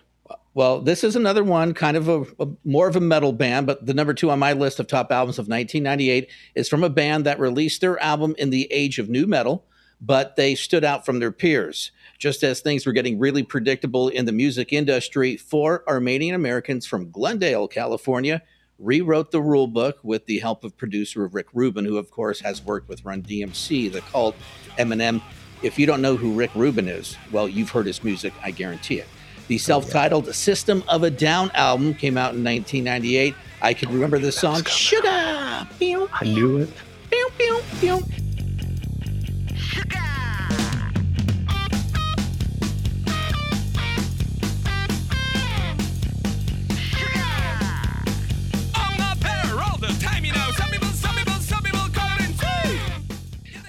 Well, this is another one, kind of a, a- more of a metal band, but the number two on my list of top albums of 1998 is from a band that released their album in the age of new metal, but they stood out from their peers. Just as things were getting really predictable in the music industry, four Armenian Americans from Glendale, California, rewrote the rule book with the help of producer Rick Rubin, who, of course, has worked with Run DMC, the cult Eminem. If you don't know who Rick Rubin is, well, you've heard his music, I guarantee it. The oh, self titled System of a Down album came out in 1998. I can remember this song, Sugar! Pew, I knew it. pew, pew, pew.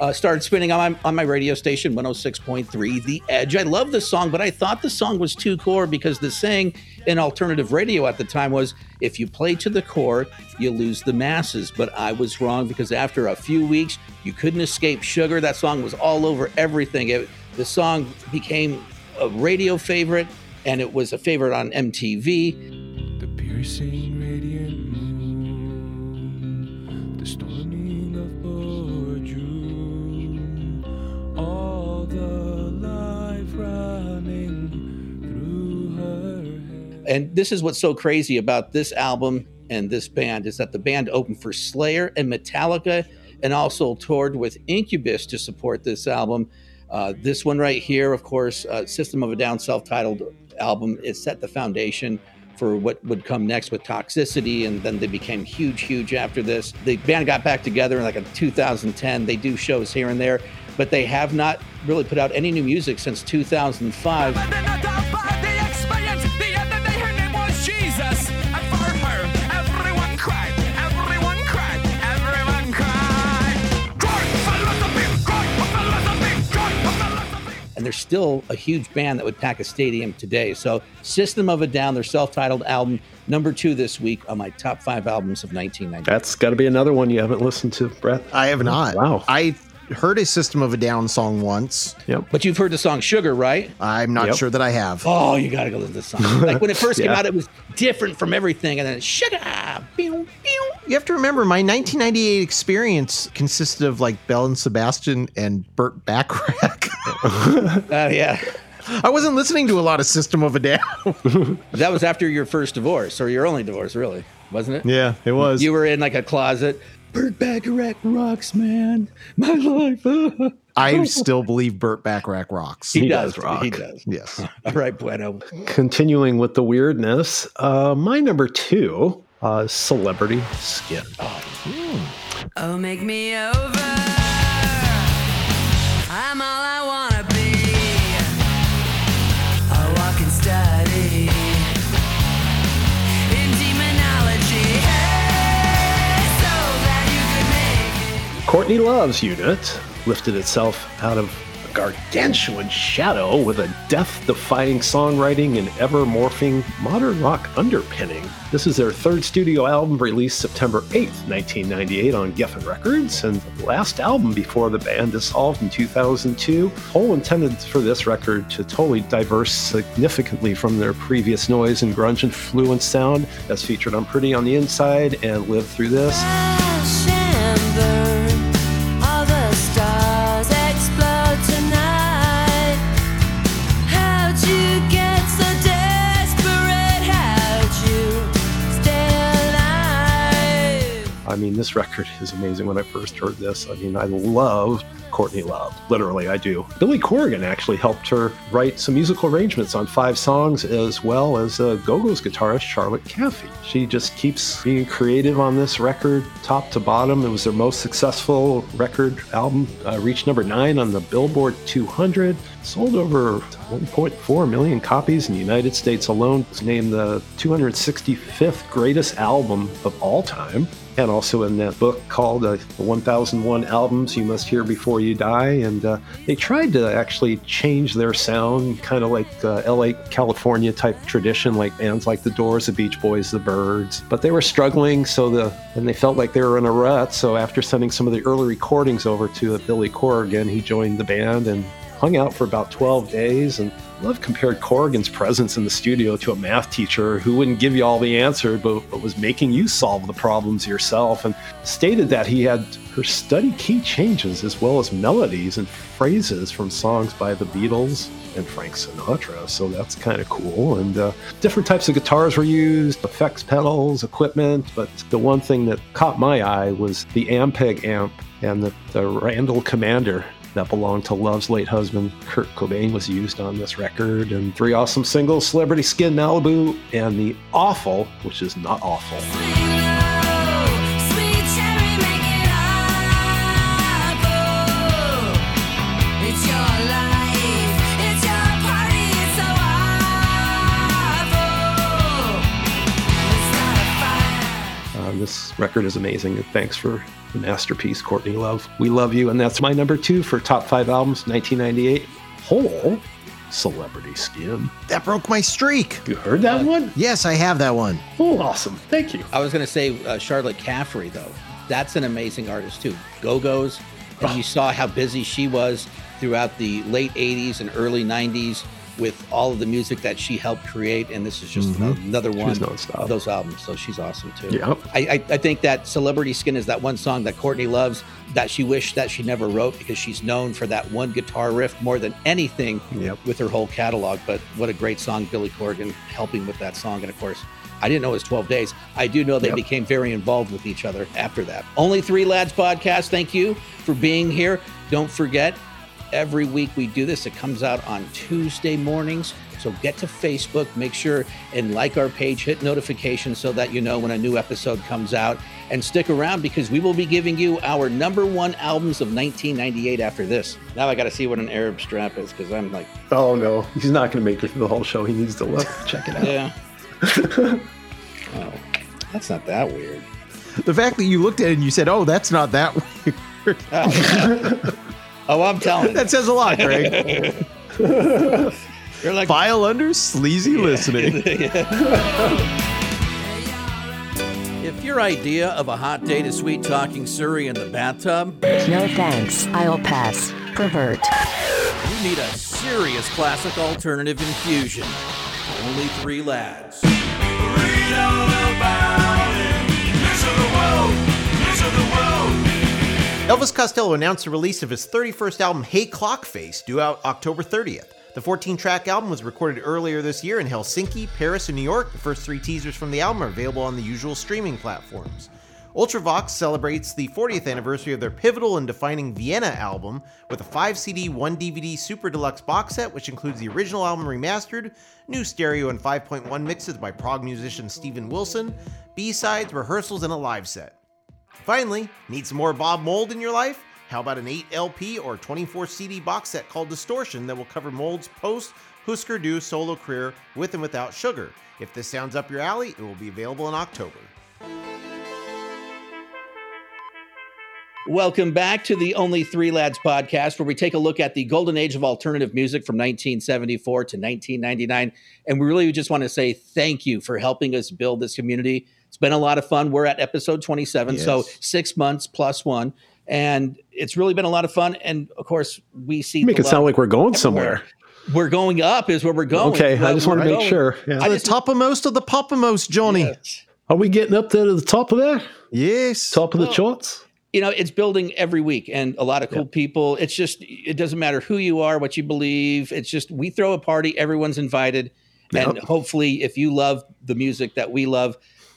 Uh, started spinning on my, on my radio station 106.3 the edge. I love this song but i thought the song was too core because the saying in alternative radio at the time was if you play to the core you lose the masses. But i was wrong because after a few weeks you couldn't escape sugar. That song was all over everything. It, the song became a radio favorite and it was a favorite on mtv The piercing radiant moon, the storming And this is what's so crazy about this album and this band is that the band opened for Slayer and Metallica and also toured with Incubus to support this album. Uh, this one right here, of course, uh, System of a Down self titled album, it set the foundation for what would come next with Toxicity. And then they became huge, huge after this. The band got back together in like in 2010. They do shows here and there, but they have not really put out any new music since 2005. and they're still a huge band that would pack a stadium today. So, System of a Down, their self titled album, number two this week on my top five albums of 1990. That's got to be another one you haven't listened to, Brett. I have not. Wow. I heard a System of a Down song once. Yep. But you've heard the song Sugar, right? I'm not Yep. sure that I have. Oh, you gotta go listen to this song. Like when it first came out, it was different from everything, and then sugar, pew, pew. You have to remember, my 1998 experience consisted of like Belle and Sebastian and Burt Bacharach. Uh, yeah, I wasn't listening to a lot of System of a Down. that was after your first divorce or your only divorce, really, wasn't it? yeah, it was. You were in like a closet. Burt Bacharach rocks, man. My life. I still believe Burt Bacharach rocks. he, He does. does rock. He does. yes. All right, Bueno. Continuing with the weirdness, uh, my number two, uh, Celebrity Skin. Oh, make me over. I'm all Courtney Love's unit lifted itself out of a gargantuan shadow with a death defying songwriting and ever morphing modern rock underpinning. This is their third studio album released September 8th, 1998 on Geffen Records, and the last album before the band dissolved in 2002. Hole intended for this record to totally diverse significantly from their previous noise and grunge influenced sound, as featured on Pretty on the Inside and Live Through This. Mean, this record is amazing when I first heard this. I mean, I love Courtney Love. Literally, I do. Billy Corrigan actually helped her write some musical arrangements on five songs, as well as uh, Go Go's guitarist Charlotte Caffey. She just keeps being creative on this record, top to bottom. It was their most successful record album, uh, reached number nine on the Billboard 200, sold over 1.4 million copies in the United States alone. It's named the 265th greatest album of all time and also in that book called uh, 1001 albums you must hear before you die and uh, they tried to actually change their sound kind of like uh, la california type tradition like bands like the doors the beach boys the byrds but they were struggling so the and they felt like they were in a rut so after sending some of the early recordings over to billy corrigan he joined the band and hung out for about 12 days and Love compared Corrigan's presence in the studio to a math teacher who wouldn't give you all the answer, but, but was making you solve the problems yourself, and stated that he had her study key changes as well as melodies and phrases from songs by the Beatles and Frank Sinatra. So that's kind of cool. And uh, different types of guitars were used, effects pedals, equipment. But the one thing that caught my eye was the Ampeg amp and the, the Randall Commander that belonged to Love's late husband, Kurt Cobain, was used on this record. And three awesome singles Celebrity Skin Malibu and The Awful, which is not awful. This record is amazing. And thanks for the masterpiece, Courtney Love. We love you. And that's my number two for top five albums, 1998. Hole Celebrity Skin. That broke my streak. You heard that one? Yes, I have that one. Oh, awesome. Thank you. I was going to say uh, Charlotte Caffrey, though. That's an amazing artist, too. Go Go's. And you saw how busy she was throughout the late 80s and early 90s with all of the music that she helped create. And this is just mm-hmm. another one of those albums. So she's awesome, too. I, I, I think that Celebrity Skin is that one song that Courtney loves that she wished that she never wrote because she's known for that one guitar riff more than anything Yep. with her whole catalog. But what a great song, Billy Corgan helping with that song. And of course, I didn't know it was 12 days. I do know they Yep. became very involved with each other after that. Only Three Lads podcast. Thank you for being here. Don't forget, every week we do this. It comes out on Tuesday mornings. So get to Facebook, make sure and like our page, hit notifications so that you know when a new episode comes out. And stick around because we will be giving you our number one albums of 1998 after this. Now I got to see what an Arab strap is because I'm like, Oh, no. He's not going to make it through the whole show. He needs to look. Check it out. yeah. oh, that's not that weird. The fact that you looked at it and you said, "Oh, that's not that weird," Oh, Oh, I'm telling you. that says a lot, Craig. You're like File under sleazy listening. If your idea of a hot date is sweet talking Surrey in the bathtub, No thanks. I'll pass. Pervert. you need a serious classic alternative infusion. Only three lads. Elvis Costello announced the release of his 31st album, Hey Clockface, due out October 30th. The 14 track album was recorded earlier this year in Helsinki, Paris, and New York. The first three teasers from the album are available on the usual streaming platforms. Ultravox celebrates the 40th anniversary of their pivotal and defining Vienna album with a 5 CD, 1 DVD Super Deluxe box set, which includes the original album remastered, new stereo and 5.1 mixes by prog musician Steven Wilson, B sides, rehearsals, and a live set. Finally, need some more Bob Mould in your life? How about an 8 LP or 24 CD box set called Distortion that will cover Mould's post Husker Du solo career with and without Sugar? If this sounds up your alley, it will be available in October. Welcome back to the Only Three Lads podcast, where we take a look at the golden age of alternative music from 1974 to 1999. And we really just want to say thank you for helping us build this community. It's been a lot of fun. We're at episode 27, so six months plus one. And it's really been a lot of fun. And of course, we see You make it sound like we're going everywhere. somewhere. We're going up, is where we're going. Okay, I just want to we're make going- sure. Yeah. I the just- toppermost of the poppermost, Johnny. Yes. Are we getting up there to the top of there? Yes. Top of the charts? you know it's building every week and a lot of cool people it's just it doesn't matter who you are what you believe it's just we throw a party everyone's invited and Yep. hopefully if you love the music that we love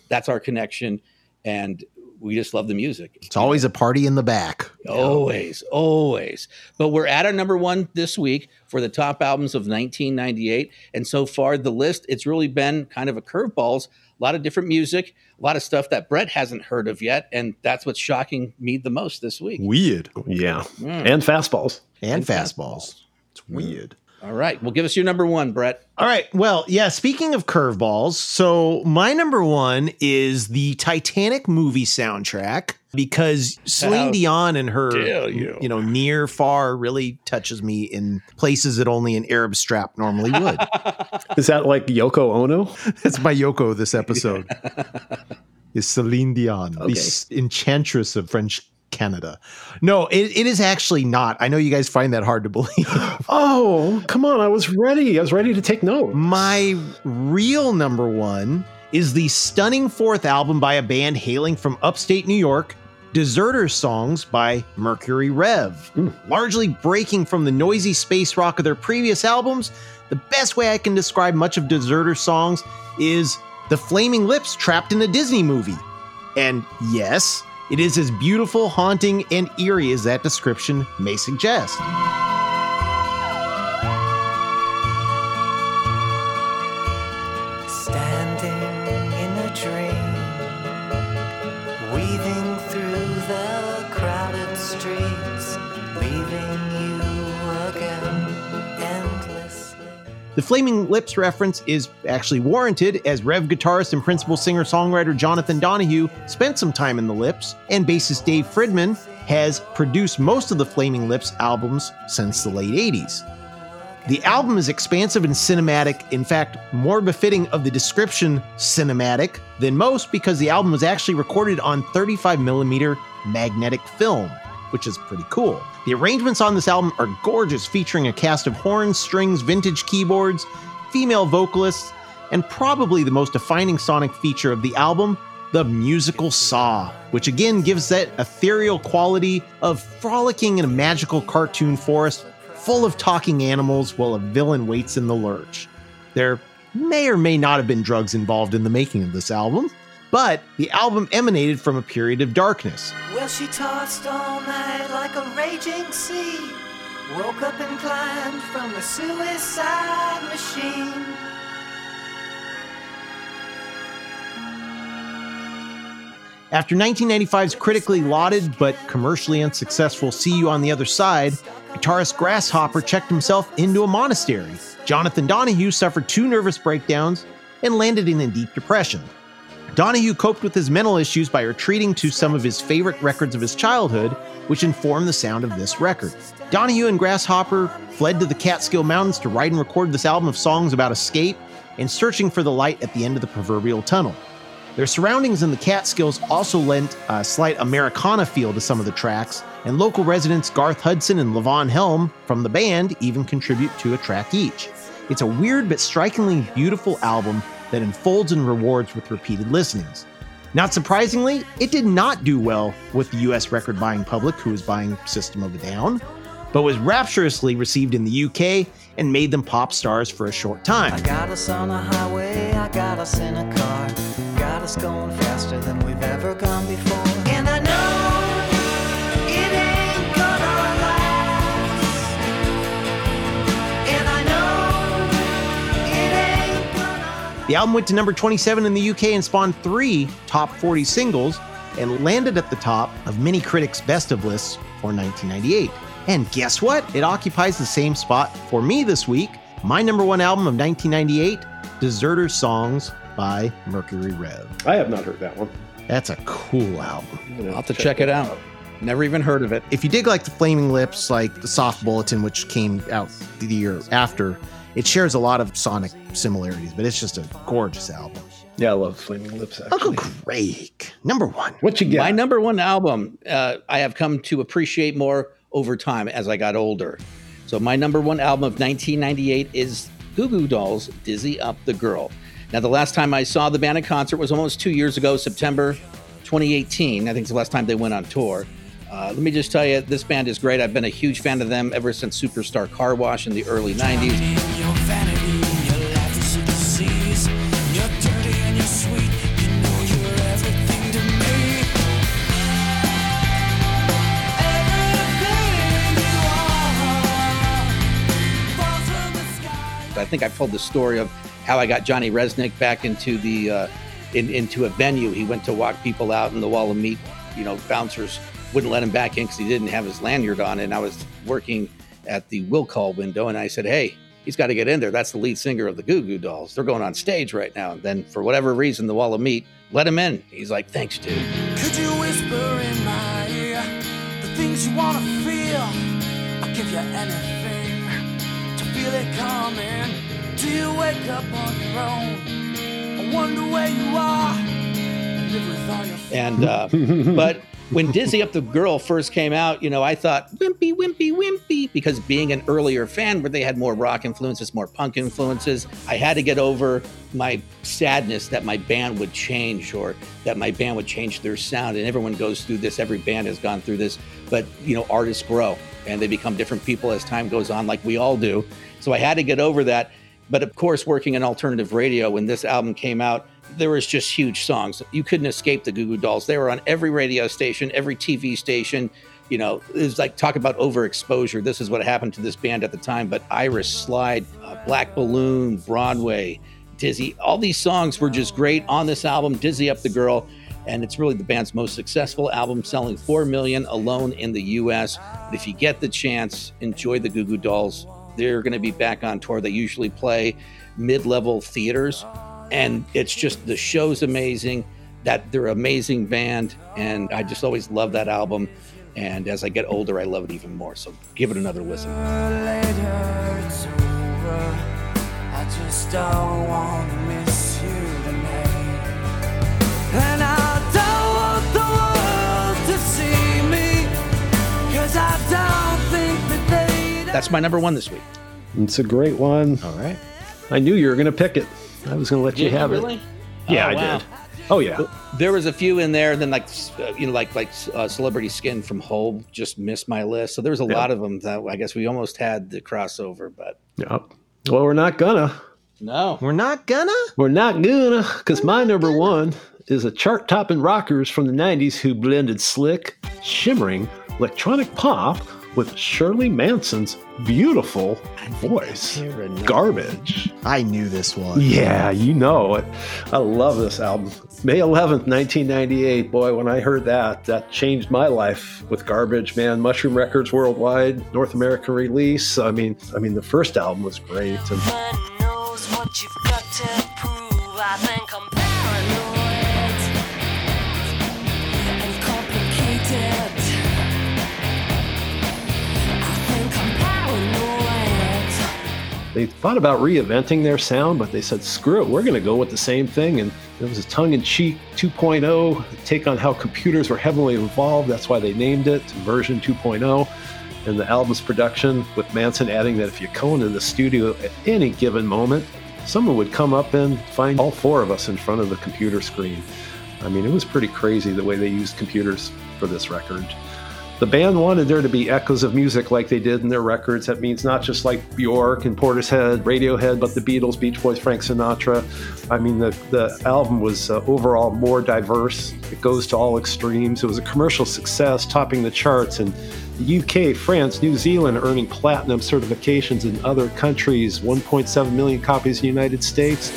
that's our connection and we just love the music It's always a party in the back. always always but we're at our number one this week for the top albums of 1998 and so far the list it's really been kind of a curveballs a lot of different music a lot of stuff that brett hasn't heard of yet and that's what's shocking me the most this week Weird. Yeah. Mm. And fastballs. And, And fastballs. It's weird. All right. Well, give us your number one, Brett. All right. Well, yeah, speaking of curveballs, so my number one is the Titanic movie soundtrack because Celine How Dion and her, dare you. know, near far really touches me in places that only an Arab strap normally would. Is that like Yoko Ono? That's my Yoko this episode. is Celine Dion, Okay. the enchantress of French Canada. No, it, it is actually not. I know you guys find that hard to believe. Oh, come on. I was ready. I was ready to take note. My real number one is the stunning fourth album by a band hailing from upstate New York, Deserter Songs by Mercury Rev. Hmm. Largely breaking from the noisy space rock of their previous albums, the best way I can describe much of Deserter Songs is the flaming lips trapped in a Disney movie. And yes, it is as beautiful, haunting, and eerie as that description may suggest. The Flaming Lips reference is actually warranted, as Rev guitarist and principal singer songwriter Jonathan Donahue spent some time in the Lips, and bassist Dave Fridman has produced most of the Flaming Lips albums since the late 80s. The album is expansive and cinematic, in fact, more befitting of the description cinematic than most because the album was actually recorded on 35mm magnetic film, which is pretty cool. The arrangements on this album are gorgeous, featuring a cast of horns, strings, vintage keyboards, female vocalists, and probably the most defining sonic feature of the album, the musical saw, which again gives that ethereal quality of frolicking in a magical cartoon forest full of talking animals while a villain waits in the lurch. There may or may not have been drugs involved in the making of this album, but the album emanated from a period of darkness. Well, she tossed all night like a raging sea. Woke up and climbed from the suicide machine. After 1995's critically lauded but commercially unsuccessful See You on the Other Side, guitarist Grasshopper checked himself into a monastery. Jonathan Donahue suffered two nervous breakdowns and landed in a deep depression. Donahue coped with his mental issues by retreating to some of his favorite records of his childhood, which informed the sound of this record. Donahue and Grasshopper fled to the Catskill Mountains to write and record this album of songs about escape and searching for the light at the end of the proverbial tunnel. Their surroundings in the Catskills also lent a slight Americana feel to some of the tracks, and local residents Garth Hudson and Levon Helm from the band even contribute to a track each. It's a weird but strikingly beautiful album that unfolds and rewards with repeated listenings. Not surprisingly, it did not do well with the US record buying public who was buying System of a Down, but was rapturously received in the UK and made them pop stars for a short I time. got us on a highway, I got us in a car. Got us going faster than we've ever gone before. And I know The album went to number 27 in the UK and spawned three top 40 singles and landed at the top of many critics' best of lists for 1998. And guess what? It occupies the same spot for me this week. My number one album of 1998, Deserter Songs by Mercury Rev. I have not heard that one. That's a cool album. I'm gonna I'll have to check it out. Never even heard of it. If you dig like the Flaming Lips, like the Soft Bulletin, which came out the year after, it shares a lot of sonic similarities, but it's just a gorgeous album. Yeah, I love Flaming Lips. Uncle Actually, Craig, number one. what you got? My number one album, uh, I have come to appreciate more over time as I got older. So my number one album of 1998 is Goo Goo Dolls' "Dizzy Up the Girl." Now, the last time I saw the band in concert was almost two years ago, September 2018. I think it's the last time they went on tour. Uh, let me just tell you, this band is great. I've been a huge fan of them ever since Superstar Car Wash in the early 90s. Your vanity, your life is a disease. You're dirty and you're sweet. You know you're everything to me. Everything you are falls from the sky. I think I've told the story of how I got Johnny Rzeznik back into the uh, in, into a venue. He went to walk people out, and the wall of meat, you know, bouncers wouldn't let him back in because he didn't have his lanyard on. And I was working at the will call window, and I said, "Hey, he's got to get in there. That's the lead singer of the Goo Goo Dolls. They're going on stage right now." And then, for whatever reason, the wall of meat let him in. He's like, "Thanks, dude." Could you whisper in my ear the things you wanna feel? I'll give you anything to feel it coming. Do you wake up on your own? I wonder where you are. and live with all your And uh, but when Dizzy Up the Girl first came out, you know, I thought wimpy, wimpy, wimpy, because being an earlier fan where they had more rock influences, more punk influences, I had to get over my sadness that my band would change or that my band would change their sound. And everyone goes through this. Every band has gone through this. But you know, artists grow and they become different people as time goes on, like we all do. So I had to get over that. But of course, working in alternative radio, when this album came out, there was just huge songs. You couldn't escape the Goo Goo Dolls. They were on every radio station, every TV station. You know, it was like talk about overexposure. This is what happened to this band at the time. But Iris Slide, uh, Black Balloon, Broadway, Dizzy, all these songs were just great on this album, Dizzy Up the Girl. And it's really the band's most successful album, selling 4 million alone in the US. But if you get the chance, enjoy the Goo Goo Dolls. They're going to be back on tour. They usually play mid level theaters and it's just the show's amazing that they're an amazing band and i just always love that album and as i get older i love it even more so give it another listen later it's over. I just don't wanna miss you tonight. And I don't want the world to see me. Cause I don't think that they that's my number one this week It's a great one. All right. I knew you were going to pick it. I was going to let you have it. Yeah, Oh, I wow. did. Oh yeah. there was a few in there then like uh, you know like like uh, celebrity skin from Hole just missed my list so there's a Yeah. lot of them that i guess we almost had the crossover but Yep. Well, we're not gonna. no We're not gonna? We're not gonna, because my number one is a chart topping rockers from the 90s who blended slick, shimmering electronic pop with Shirley Manson's beautiful voice. Garbage. I knew this one. Yeah, you know it. I love this album. May 11th, 1998. Boy, when I heard that, that changed my life with Garbage, man. Mushroom Records worldwide, North American release. I mean, I mean, the first album was great. And They thought about reinventing their sound, but they said, screw it, we're going to go with the same thing. And it was a tongue in cheek 2.0 take on how computers were heavily involved. That's why they named it version 2.0. And the album's production, with Manson adding that if you go into the studio at any given moment, someone would come up and find all four of us in front of the computer screen. I mean, it was pretty crazy the way they used computers for this record. The band wanted there to be echoes of music like they did in their records. That means not just like Bjork and Portishead, Radiohead, but the Beatles, Beach Boys, Frank Sinatra. I mean, the, the album was uh, overall more diverse. It goes to all extremes. It was a commercial success, topping the charts in the UK, France, New Zealand, earning platinum certifications in other countries, 1.7 million copies in the United States.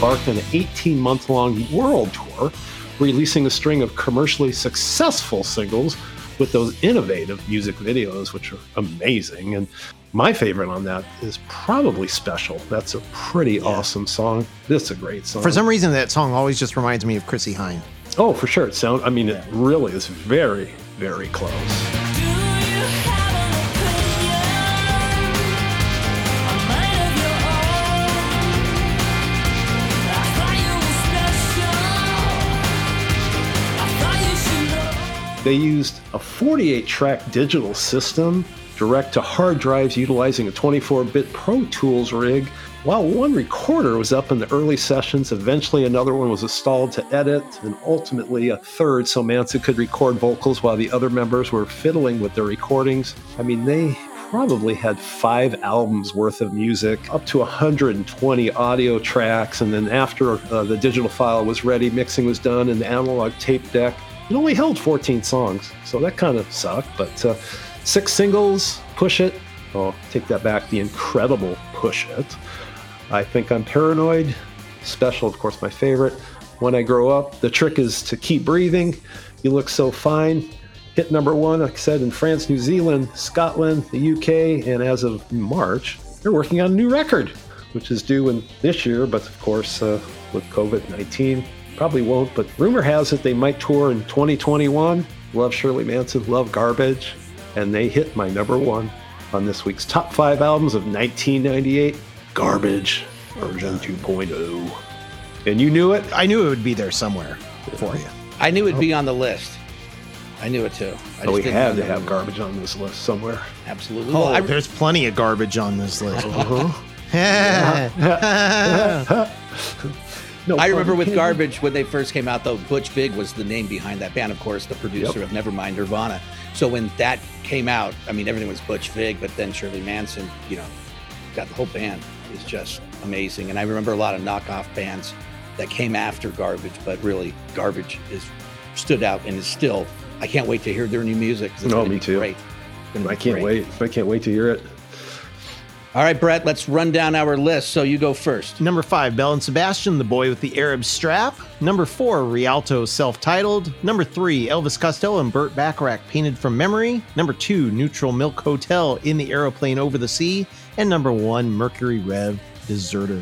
Embarked on an 18 month long world tour, releasing a string of commercially successful singles with those innovative music videos, which are amazing. And my favorite on that is probably Special. That's a pretty awesome song. This is a great song. For some reason, that song always just reminds me of Chrissie Hynde. oh, for sure. It sound. I mean, it really is very, very close. They used a 48 track digital system direct to hard drives utilizing a 24 bit Pro Tools rig. While one recorder was up in the early sessions, eventually another one was installed to edit, and ultimately a third so Manson could record vocals while the other members were fiddling with their recordings. I mean, they probably had five albums worth of music, up to 120 audio tracks, and then after uh, the digital file was ready, mixing was done, and the analog tape deck it only held 14 songs, so that kind of sucked. But uh, six singles, Push It. Oh, take that back. The incredible Push It. I think I'm paranoid. Special, of course, my favorite. When I grow up, the trick is to keep breathing. You look so fine. Hit number one, like I said, in France, New Zealand, Scotland, the UK, and as of March, they're working on a new record, which is due in this year, but of course, uh, with COVID 19, probably won't. But rumor has it they might tour in 2021. Love Shirley Manson, love Garbage, and they hit my number one on this week's top five albums of 1998 Garbage, version 2.0. And you knew it? I knew it would be there somewhere for you. I knew it'd be oh. on the list. I knew it too. I Oh, we didn't had know to have that. garbage on this list somewhere. Absolutely. Oh, I, there's plenty of garbage on this list. Uh-huh. No, I remember with. Garbage when they first came out, though, Butch Vig was the name behind that band, of course, the producer Yep. of Nevermind Nirvana. So when that came out, I mean, everything was Butch Vig, but then Shirley Manson, you know, got the whole band is just amazing. And I remember a lot of knockoff bands that came after Garbage, but really, Garbage is stood out and is still. I can't wait to hear their new music. it's No, me too. Great. I can't great. wait. I can't wait to hear it. All right, Brett, let's run down our list. So you go first. Number five, Belle and Sebastian, The Boy with the Arab Strap. Number four, Rialto, self titled. Number three, Elvis Costello and Burt Bacharach, Painted from Memory. Number two, Neutral Milk Hotel, In the Aeroplane Over the Sea. And number one, Mercury Rev, Deserter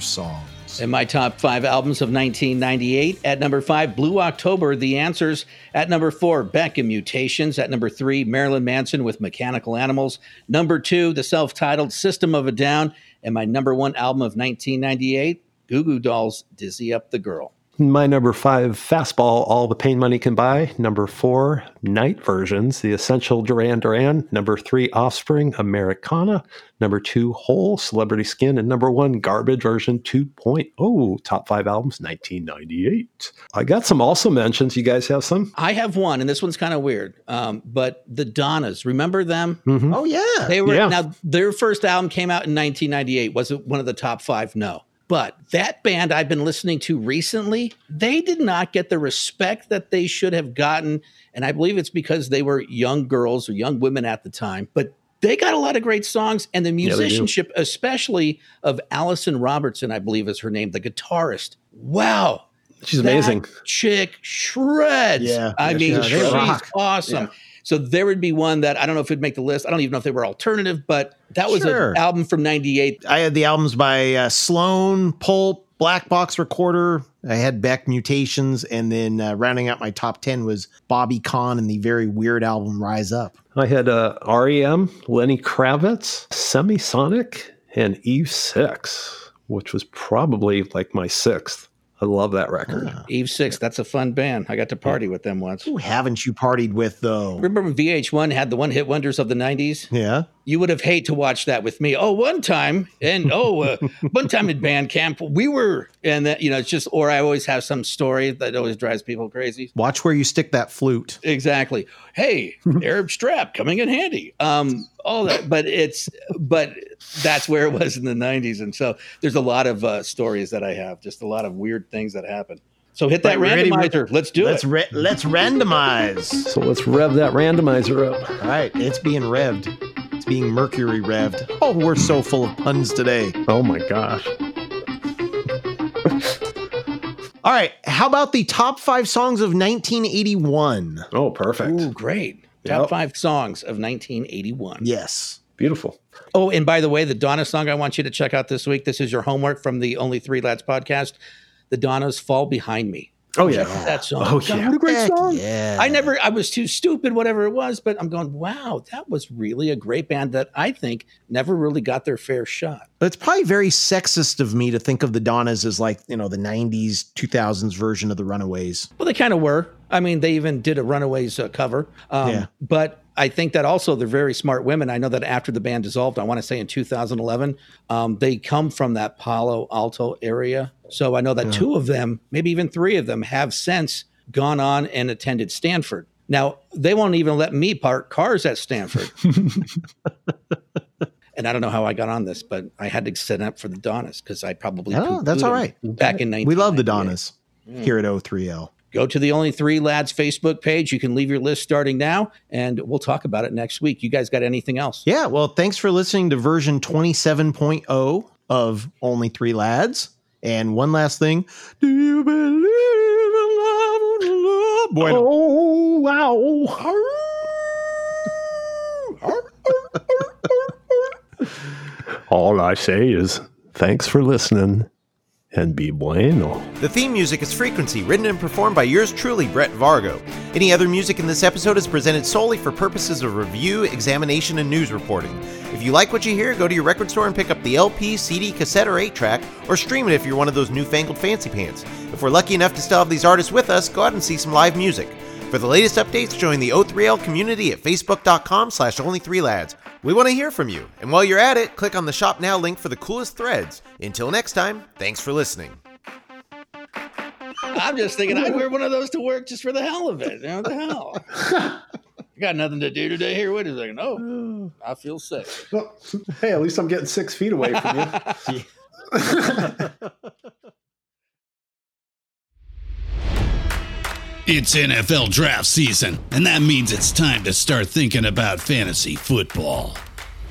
In my top five albums of 1998, at number five, Blue October, The Answers. At number four, Beck and Mutations. At number three, Marilyn Manson with Mechanical Animals. Number two, the self titled System of a Down. And my number one album of 1998, Goo Goo Dolls, Dizzy Up the Girl. My number five, Fastball, All the Pain Money Can Buy. Number four, Night Versions, The Essential Duran Duran. Number three, Offspring, Americana. Number two, Hole, Celebrity Skin. And number one, Garbage version 2.0. Top five albums, 1998. I got some also mentions. You guys have some? I have one, and this one's kind of weird, um, but the Donnas, remember them? Mhm. Oh, yeah. They were Yeah. now their first album came out in 1998. Was it one of the top five? No. But that band I've been listening to recently, they did not get the respect that they should have gotten. And I believe it's because they were young girls or young women at the time. But they got a lot of great songs. And the they do. musicianship, especially of Allison Robertson, I believe is her name, the guitarist. Wow. She's That amazing. chick shreds. Yeah. I Yeah, mean, she she's does. They rock. awesome. So there would be one that I don't know if it'd make the list. I don't even know if they were alternative, but that was Sure. an album from '98. I had the albums by uh, Sloan, Pulp, Black Box Recorder. I had Beck Mutations, and then uh, rounding out my top ten was Bobby Conn and the very weird album Rise Up. I had uh, REM, Lenny Kravitz, Semisonic, and Eve Six, which was probably like my sixth. I love that record. Eve Six. That's a fun band. I got to party with them once. Who haven't you partied with though? Remember when VH1 had the one hit wonders of the '90s? Yeah. You would have hate to watch that with me. Oh, one time, and oh, uh, one time at band camp, we were, and that you know, it's just, or I always have some story that always drives people crazy. Watch where you stick that flute. Exactly. Hey, Arab strap coming in handy. Um, all that, but it's, but that's where it was in the '90s, and so there's a lot of uh, stories that I have, just a lot of weird things that happen. So hit that Right, ready, randomizer. Let's do it. let's it. Re- let's randomize. So let's rev that randomizer up. All right, it's being revved. It's being Mercury revved. Oh, we're so full of puns today. Oh my gosh. All right, how about the top five songs of 1981? Oh, perfect. Ooh, great. Top Yep. five songs of 1981. Yes. Beautiful. Oh, and by the way, the Donna song I want you to check out this week. This is your homework from the Only Three Lads podcast. The Donnas Fall Behind Me. Oh yeah. That song. Oh, God, yeah. what a great Heck song. yeah. I never, I was too stupid, whatever it was, but I'm going, wow, that was really a great band that I think never really got their fair shot. It's probably very sexist of me to think of the Donnas as like, you know, the 90s, 2000s version of the Runaways. Well, they kind of were. I mean, they even did a Runaways uh, cover. Um, Yeah. But I think that also they're very smart women. I know that after the band dissolved, I want to say in 2011, um, they come from that Palo Alto area. So I know that two of them, maybe even three of them, have since gone on and attended Stanford. Now, they won't even let me park cars at Stanford. and I don't know how I got on this, but I had to set up for the Donnas because I probably. Oh, that's all right. Back in 1998. We love the Donnas here at O3L. Go to the Only Three Lads Facebook page. You can leave your list starting now, and we'll talk about it next week. You guys got anything else? Yeah, well, thanks for listening to version 27.0 of Only Three Lads. And one last thing. Do you believe in love? Bueno. Oh wow. All I say is thanks for listening and be bueno. The theme music is Frequency, written and performed by yours truly, Brett Vargo. Any other music in this episode is presented solely for purposes of review, examination, and news reporting. If you like what you hear, go to your record store and pick up the LP, CD, cassette, or 8 track, or stream it if you're one of those newfangled fancy pants. If we're lucky enough to still have these artists with us, go out and see some live music. For the latest updates, join the O3L community at facebook.com slash only3lads. We want to hear from you, and while you're at it, click on the Shop Now link for the coolest threads. Until next time, thanks for listening. I'm just thinking I'd wear one of those to work just for the hell of it. You know, what the hell? I got nothing to do today here. Wait a second. Oh, I feel sick. Well, hey, at least I'm getting six feet away from you. It's NFL draft season, and that means it's time to start thinking about fantasy football.